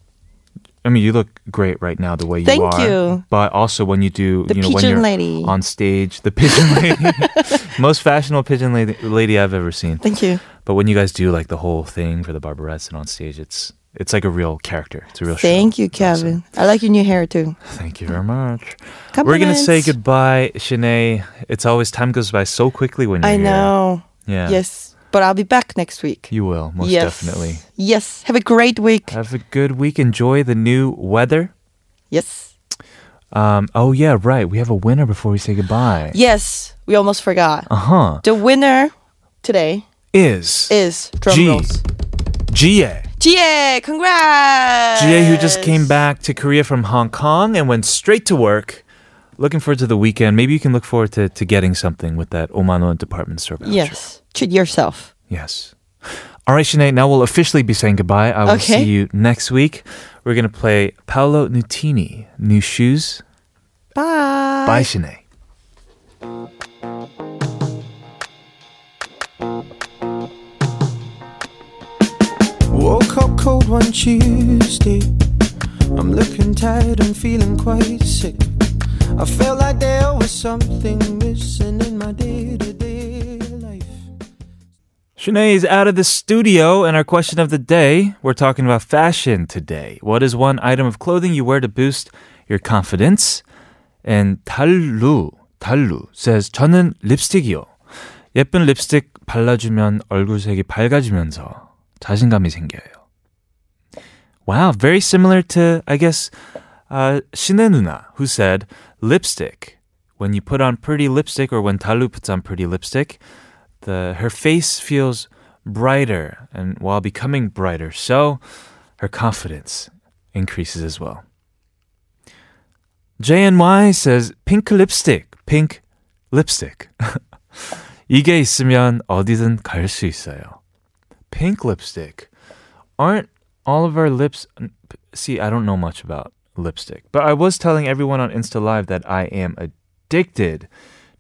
S2: I mean, you look great right now the way you
S6: Thank
S2: are.
S6: you.
S2: But also when you do,
S6: The
S2: you know, when
S6: pigeon
S2: you're
S6: lady.
S2: on stage, the pigeon lady, most fashionable pigeon lady, lady I've ever seen.
S6: Thank you.
S2: But when you guys do like the whole thing for the Barberettes and on stage, it's it's like a real character. It's a real. Show.
S6: Thank
S2: show.
S6: you, Kevin. I like your new hair too.
S2: Thank you very much. We're gonna say goodbye, Shinae. It's always time goes by so quickly when you're
S6: I
S2: here.
S6: know.
S2: Yeah.
S6: Yes, but I'll be back next week.
S2: You will most
S6: yes.
S2: definitely.
S6: Yes. Have a great week.
S2: Have a good week. Enjoy the new weather.
S6: yes.
S2: Um. Oh yeah, right. We have a winner before we say goodbye.
S6: Yes. We almost forgot.
S2: Uh huh.
S6: The winner today
S2: Is
S6: is drum
S2: G.
S6: rolls.
S2: Jie.
S6: Jie, congrats!
S2: Jie, who just came back to Korea from Hong Kong and went straight to work. Looking forward to the weekend. Maybe you can look forward to, to getting something with that Oman department store voucher.
S6: Yes. Treat yourself.
S2: Yes. All right, Shinae, now we'll officially be saying goodbye. I will
S6: Okay.
S2: see you next week. We're going to play Paolo Nutini, New Shoes.
S6: Bye.
S2: Bye,
S7: Shinae. out one Tuesday. I'm looking tired and feeling quite sick. I felt like there was something missing in my day to day life.
S2: Shinae is out of the studio, and our question of the day we're talking about fashion today. What is one item of clothing you wear to boost your confidence? And Talu, Talu says, 저는 립스틱이요. 예쁜 립스틱 발라주면 얼굴색이 밝아지면서 자신감이 생겨요. Wow, very similar to, I guess, uh, 신의 누나, who said lipstick. When you put on pretty lipstick, or when Talu puts on pretty lipstick, the her face feels brighter, and while becoming brighter, so her confidence increases as well. JNY says pink lipstick, pink lipstick. 이게 있으면 어디든 갈 수 있어요. Pink lipstick. Aren't all of our lips See, I don't know much about lipstick, but I was telling everyone on Insta Live that I am addicted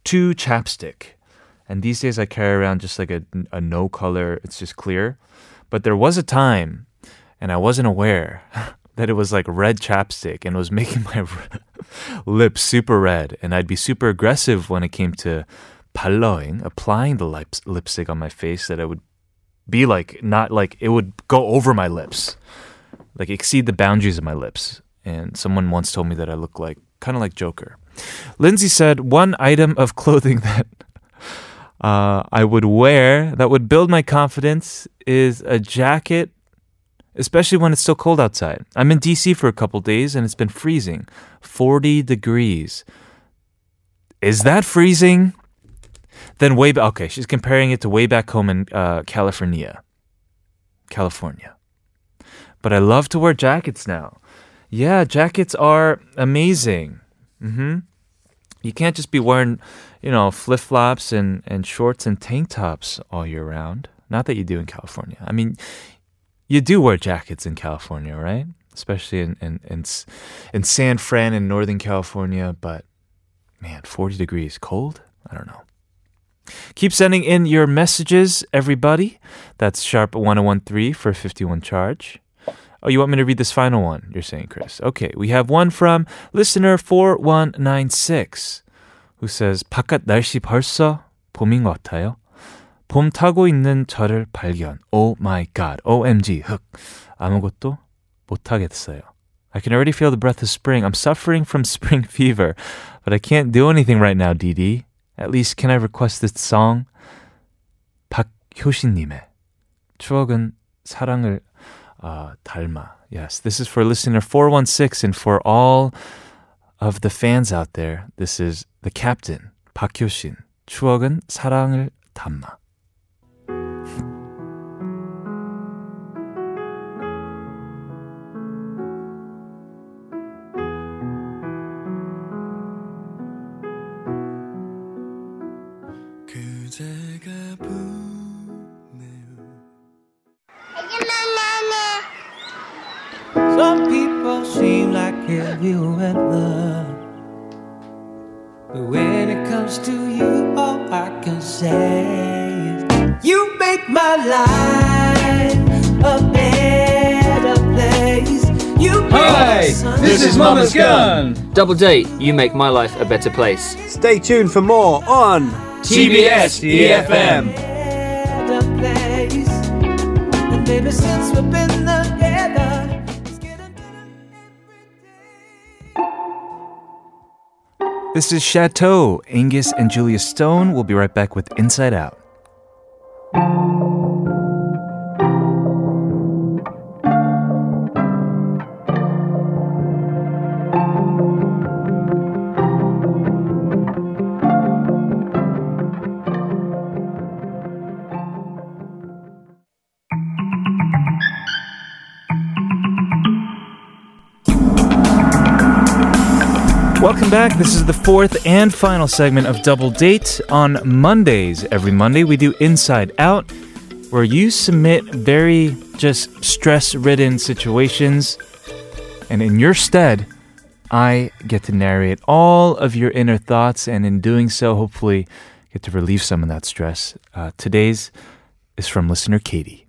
S2: to chapstick. And these days I carry around just like a, a no color, it's just clear. But there was a time, and I wasn't aware that it was like red chapstick and was making my lips super red. And I'd be super aggressive when it came to 발라ing, applying the lips, lipstick on my face, that I would be like, not like, it would go over my lips, like exceed the boundaries of my lips. And someone once told me that I look like, kind of like Joker. Lindsay said, one item of clothing that uh, I would wear that would build my confidence is a jacket, especially when it's still cold outside. I'm in DC for a couple days and it's been freezing 40 degrees. Is that freezing? Then way back, okay, she's comparing it to way back home in uh, California. California. But I love to wear jackets now. Yeah, jackets are amazing. Mm-hmm. You can't just be wearing, you know, flip flops and, and shorts and tank tops all year round. Not that you do in California. I mean, you do wear jackets in California, right? Especially in, in, in, in San Fran in Northern California. But man, 40 degrees cold? I don't know. Keep sending in your messages, everybody. That's sharp 1013 for a 51 charge. Oh, you want me to read this final one? You're saying, Chris. Okay, we have one from listener 4196 who says, 바깥 날씨 벌써 봄인 것 같아요. 봄 타고 있는 저를 발견. Oh my god. OMG. 흑. 아무것도 못하겠어요. I can already feel the breath of spring. I'm suffering from spring fever, but I can't do anything right now, Didi. At least can I request this song? 박효신님의 추억은 사랑을 uh, 닮아. Yes, this is for listener 416 and for all of the fans out there. This is the captain, 박효신. 추억은 사랑을 담아.
S10: Mama's Gun.
S11: Double date, you make my life a better place.
S10: Stay tuned for more on TBS EFM.
S7: better place. And baby, since we've been together, it's getting better
S2: This is Chateau. Angus and Julia Stone will be right back with Inside Out. Back. This is the fourth and final segment of Double Date. On Mondays, every Monday, we do Inside Out, where you submit very just stress ridden situations. And in your stead, I get to narrate all of your inner thoughts. And in doing so, hopefully, get to relieve some of that stress. Uh, today's is from listener Katie.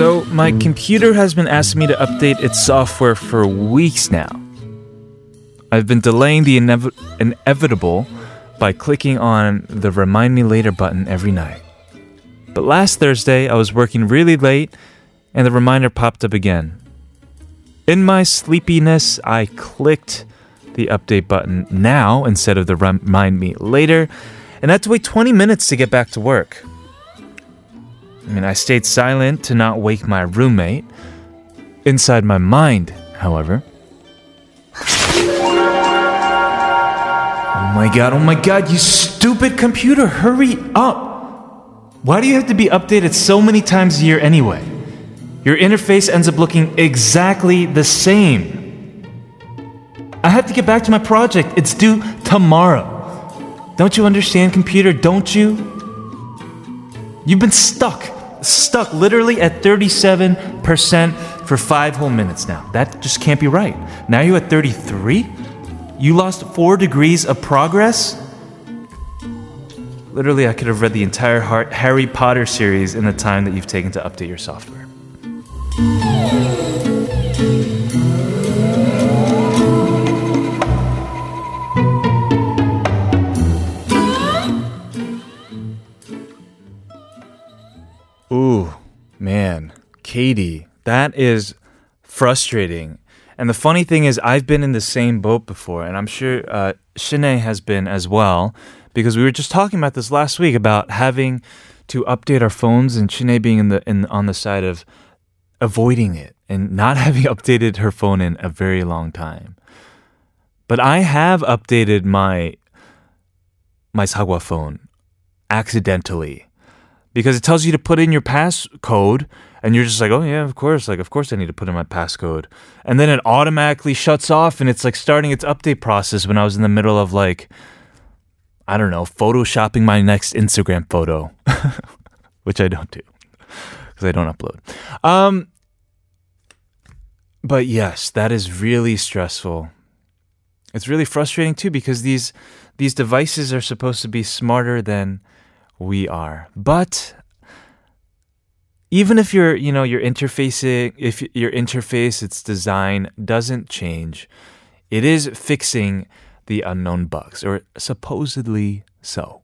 S2: So, my computer has been asking me to update its software for weeks now. I've been delaying the inev- inevitable by clicking on the Remind Me Later button every night. But last Thursday, I was working really late and the reminder popped up again. In my sleepiness, I clicked the update button now instead of the Remind Me Later, and I had to wait 20 minutes to get back to work. I mean, I stayed silent to not wake my roommate. Inside my mind, however, Oh my god, oh my god, you stupid computer, hurry up! Why do you have to be updated so many times a year anyway? Your interface ends up looking exactly the same. I have to get back to my project. It's due tomorrow. Don't you understand, computer? Don't you? You've been stuck. Stuck literally at 37% for five whole minutes now. That just can't be right. Now you're at 33? You lost four degrees of progress? Literally, I could have read the entire Harry Potter series in the time that you've taken to update your software. Ooh, man, Katie, that is frustrating. And the funny thing is, I've been in the same boat before, and I'm sure uh, has been as well, because we were just talking about this last week about having to update our phones, and Shinae being in the in on the side of avoiding it and not having updated her phone in a very long time. But I have updated my my Sagwa phone accidentally because it tells you to put in your passcode and you're just like, oh yeah, of course, like of course I need to put in my passcode, and then it automatically shuts off, and it's like starting its update process when I was in the middle of like, I don't know, photoshopping my next Instagram photo, which I don't do because I don't upload. Um, but yes, that is really stressful. It's really frustrating too because these these devices are supposed to be smarter than we are, but even if your you know your interfacing if your interface its design doesn't change it is fixing the unknown bugs or supposedly so.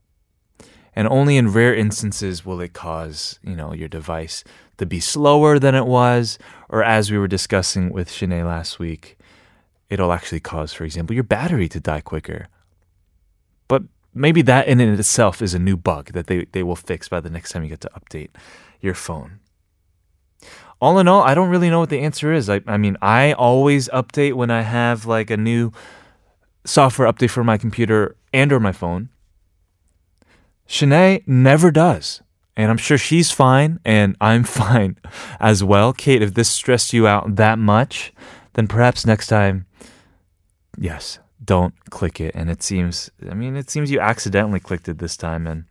S2: And only in rare instances will it cause you know your device to be slower than it was or as we were discussing with Shinae last week it'll actually cause for example your battery to die quicker. But maybe that in and itself is a new bug that they, they will fix by the next time you get to update your phone. All in all, I don't really know what the answer is. I, I mean, I always update when I have like a new software update for my computer and or my phone. Shinae never does. And I'm sure she's fine and I'm fine as well. Kate, if this stressed you out that much, then perhaps next time, yes, don't click it. And it seems, I mean, it seems you accidentally clicked it this time and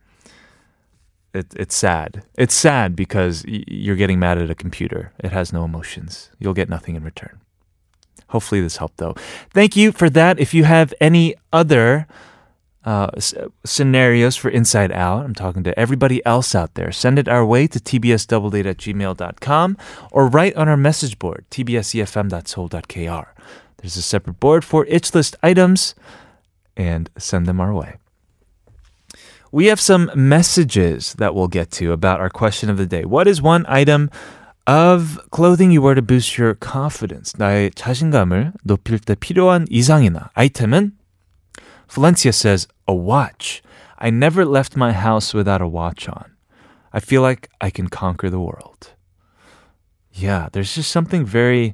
S2: it, it's sad. It's sad because you're getting mad at a computer. It has no emotions. You'll get nothing in return. Hopefully, this helped, though. Thank you for that. If you have any other uh, scenarios for Inside Out, I'm talking to everybody else out there, send it our way to tbsdoubledate at gmail.com or write on our message board, tbsefm.seoul.kr. There's a separate board for itch list items, and send them our way. We have some messages that we'll get to about our question of the day. What is one item of clothing you wear to boost your confidence? 나의 자신감을 높일 때 필요한 이상이나 아이템은? Valencia says, a watch. I never left my house without a watch on. I feel like I can conquer the world. Yeah, there's just something very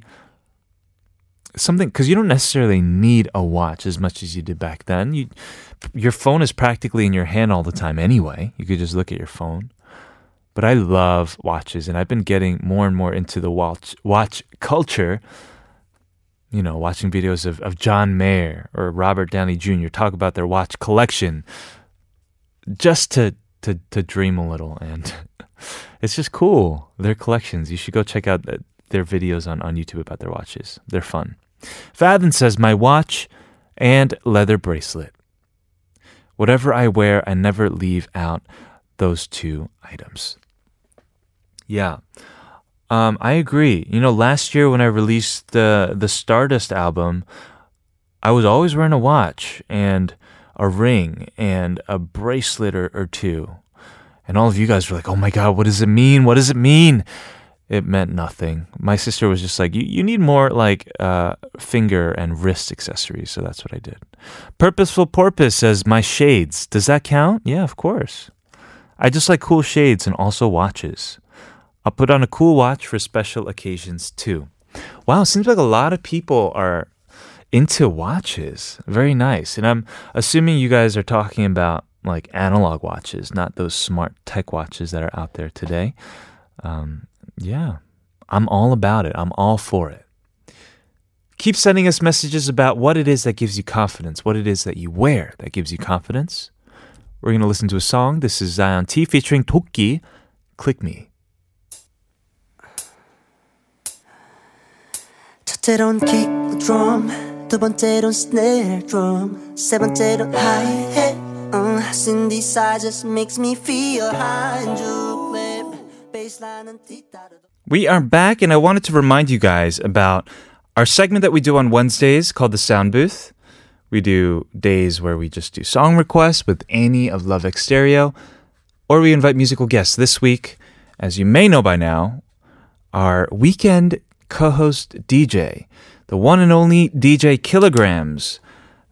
S2: something because you don't necessarily need a watch as much as you did back then. You your phone is practically in your hand all the time anyway. You could just look at your phone. But I love watches, and I've been getting more and more into the watch watch culture. You know, watching videos of, of John Mayer or Robert Downey Jr. talk about their watch collection, just to to to dream a little, and it's just cool. Their collections. You should go check out uh, their videos on on YouTube about their watches. They're fun. Fadden says my watch and leather bracelet. Whatever I wear, I never leave out those two items. Yeah. Um, I agree. You know, last year when I released the the Stardust album, I was always wearing a watch and a ring and a bracelet or, or two. And all of you guys were like, oh my God, what does it mean? What does it mean? It meant nothing. My sister was just like, you, you need more like uh, finger and wrist accessories. So that's what I did. Purposeful Porpoise says, My shades. Does that count? Yeah, of course. I just like cool shades and also watches. I'll put on a cool watch for special occasions too. Wow, seems like a lot of people are into watches. Very nice. And I'm assuming you guys are talking about like analog watches, not those smart tech watches that are out there today. Um, yeah, I'm all about it. I'm all for it. Keep sending us messages about what it is that gives you confidence, what it is that you wear that gives you confidence. We're going to listen to a song. This is Zion T featuring Dok2. Click me.
S12: kick drum, 두 snare drum, 세 hat. Uh, makes me feel high and.
S2: We are back, and I wanted to remind you guys about our segment that we do on Wednesdays called the Sound Booth. We do days where we just do song requests with Annie of Love X Stereo, or we invite musical guests. This week, as you may know by now, our weekend co host DJ, the one and only DJ Kilograms,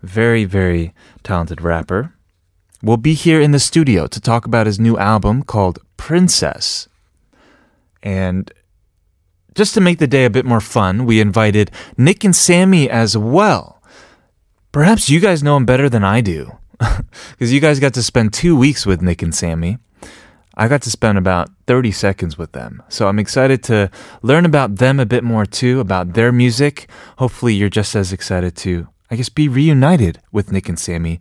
S2: very, very talented rapper, will be here in the studio to talk about his new album called Princess. And just to make the day a bit more fun, we invited Nick and Sammy as well. Perhaps you guys know him better than I do, because you guys got to spend two weeks with Nick and Sammy. I got to spend about 30 seconds with them. So I'm excited to learn about them a bit more too, about their music. Hopefully, you're just as excited to, I guess, be reunited with Nick and Sammy,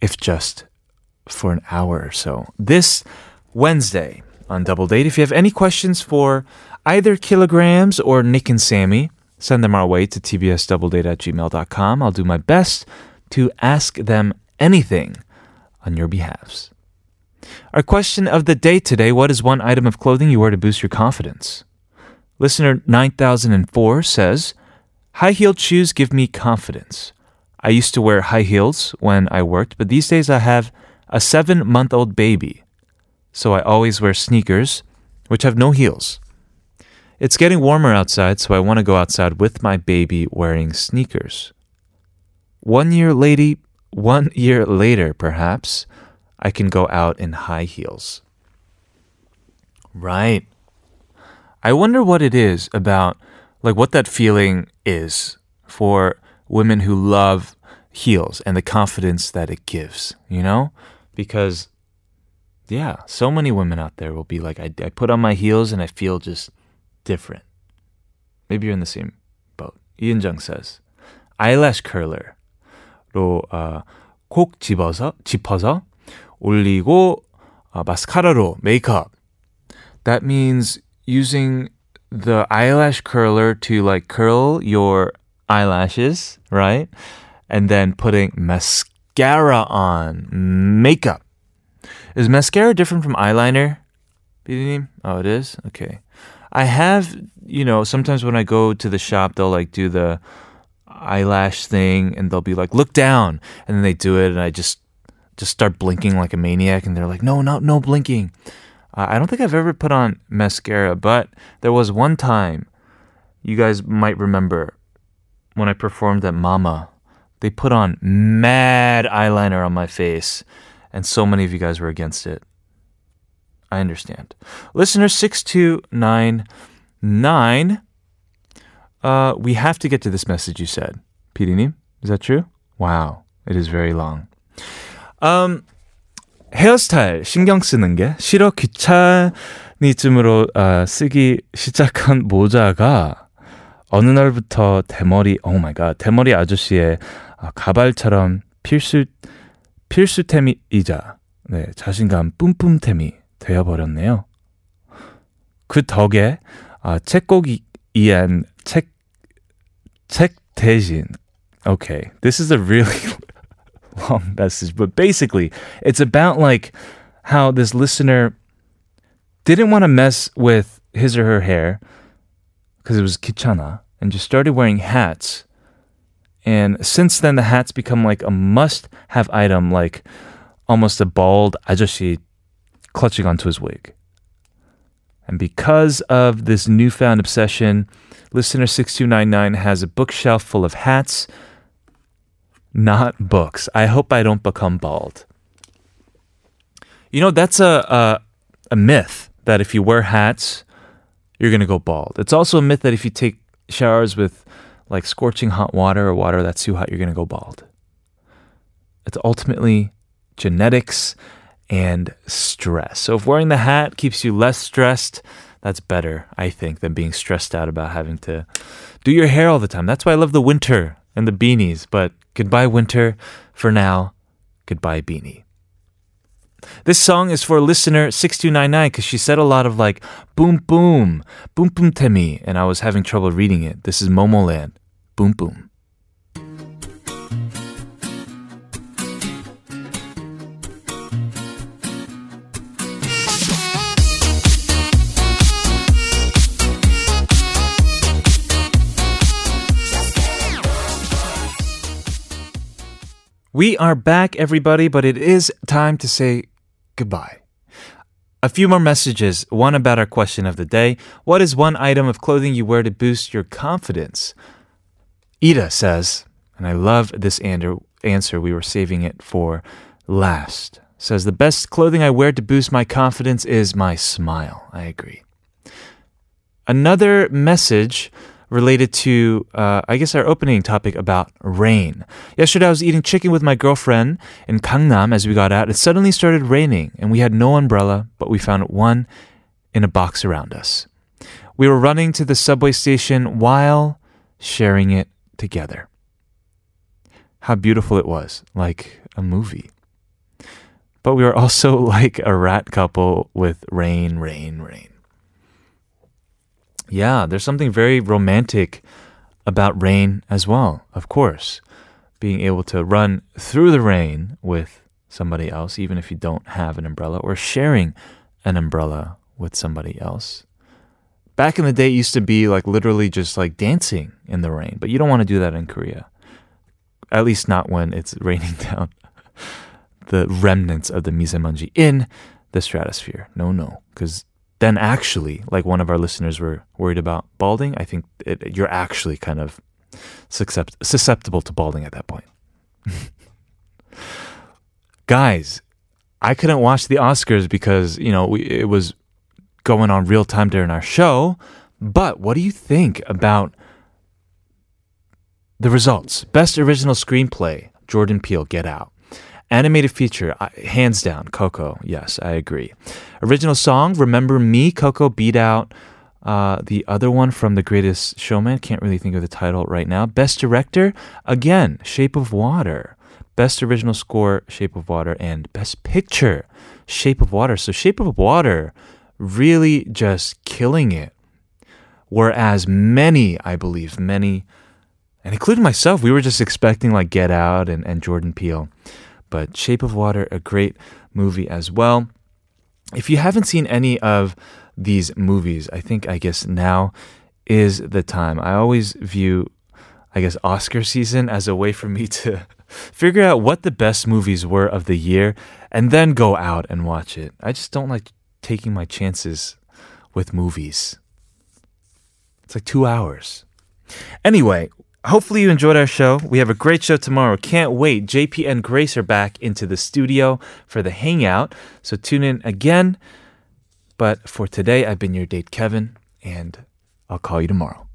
S2: if just for an hour or so. This Wednesday on Double Date. If you have any questions for either kilograms or Nick and Sammy, send them our way to tbsdoubledate at gmail.com. I'll do my best to ask them anything on your behalves. Our question of the day today What is one item of clothing you wear to boost your confidence? Listener 9004 says, High heeled shoes give me confidence. I used to wear high heels when I worked, but these days I have a seven month old baby. So I always wear sneakers, which have no heels. It's getting warmer outside, so I want to go outside with my baby wearing sneakers. One year lady, one year later, perhaps, I can go out in high heels. Right. I wonder what it is about, like what that feeling is for women who love heels and the confidence that it gives, you know? Because, yeah, so many women out there will be like, I, I put on my heels and I feel just different. Maybe you're in the same boat. Ian Jung says, eyelash curler로 어, 콕 집어서 짚어서 올리고 어, 마스카라로 메이크업. That means using the eyelash curler to like curl your eyelashes, right? And then putting mascara on, makeup. Is mascara different from eyeliner? Oh, it is? Okay. I have, you know, sometimes when I go to the shop, they'll like do the eyelash thing and they'll be like, look down. And then they do it and I just just start blinking like a maniac and they're like, no, no, no blinking. Uh, I don't think I've ever put on mascara, but there was one time you guys might remember when I performed at Mama. They put on mad eyeliner on my face and so many of you guys were against it. I understand. Listener 6299, uh, we have to get to this message you said. PD님, is that true? Wow, it is very long. Um, 헤어스타일 신경 쓰는 게 싫어 귀차니즘으로 어, 쓰기 시작한 모자가 어느 날부터 대머리 오 마이 갓 대머리 아저씨의 어, 가발처럼 필수 필수템이자 네, 자신감 뿜뿜템이 되어버렸네요. 그 덕에 아, 책꼭 이한 책, 책 대신 Okay, this is a really long message, but basically, it's about like how this listener didn't want to mess with his or her hair because it was kichana and just started wearing hats. And since then, the hats become like a must have item, like almost a bald ajashi clutching onto his wig. And because of this newfound obsession, listener 6299 has a bookshelf full of hats not books. I hope I don't become bald. You know, that's a, a, a myth that if you wear hats, you're going to go bald. It's also a myth that if you take showers with like scorching hot water or water that's too hot, you're going to go bald. It's ultimately genetics and stress. So if wearing the hat keeps you less stressed, that's better, I think, than being stressed out about having to do your hair all the time. That's why I love the winter and the beanies. But goodbye, winter. For now, goodbye, beanie. This song is for listener 6299 because she said a lot of like boom boom, boom boom temi, and I was having trouble reading it. This is Momoland, boom boom. We are back, everybody, but it is time to say goodbye. A few more messages. One about our question of the day. What is one item of clothing you wear to boost your confidence? Ida says, and I love this answer. We were saving it for last. Says, the best clothing I wear to boost my confidence is my smile. I agree. Another message related to, uh, I guess, our opening topic about rain. Yesterday, I was eating chicken with my girlfriend in Gangnam as we got out. It suddenly started raining, and we had no umbrella, but we found one in a box around us. We were running to the subway station while sharing it together. How beautiful it was, like a movie. But we were also like a rat couple with rain, rain, rain. Yeah, there's something very romantic about rain as well, of course. Being able to run through the rain with somebody else, even if you don't have an umbrella, or sharing an umbrella with somebody else. Back in the day, it used to be like literally just like dancing in the rain, but you don't want to do that in Korea. At least not when it's raining down the remnants of the misemanji in the stratosphere. No, no, because then actually, like one of our listeners were worried about balding, I think it, you're actually kind of susceptible to balding at that point. Guys, I couldn't watch the Oscars because, you know, we, it was going on real time during our show. But what do you think about the results? Best original screenplay, Jordan Peele, Get Out. Animated feature, hands down, Coco. Yes, I agree. Original song, Remember Me, Coco beat out uh, the other one from The Greatest Showman. Can't really think of the title right now. Best director, again, Shape of Water. Best original score, Shape of Water. And best picture, Shape of Water. So Shape of Water really just killing it. Whereas many, I believe, many, and including myself, we were just expecting like Get Out and, and Jordan Peele. But Shape of Water, a great movie as well. If you haven't seen any of these movies, I think, I guess now is the time. I always view, I guess, Oscar season as a way for me to figure out what the best movies were of the year and then go out and watch it. I just don't like taking my chances with movies. It's like two hours. Anyway, Hopefully, you enjoyed our show. We have a great show tomorrow. Can't wait. JP and Grace are back into the studio for the hangout. So tune in again. But for today, I've been your date, Kevin, and I'll call you tomorrow.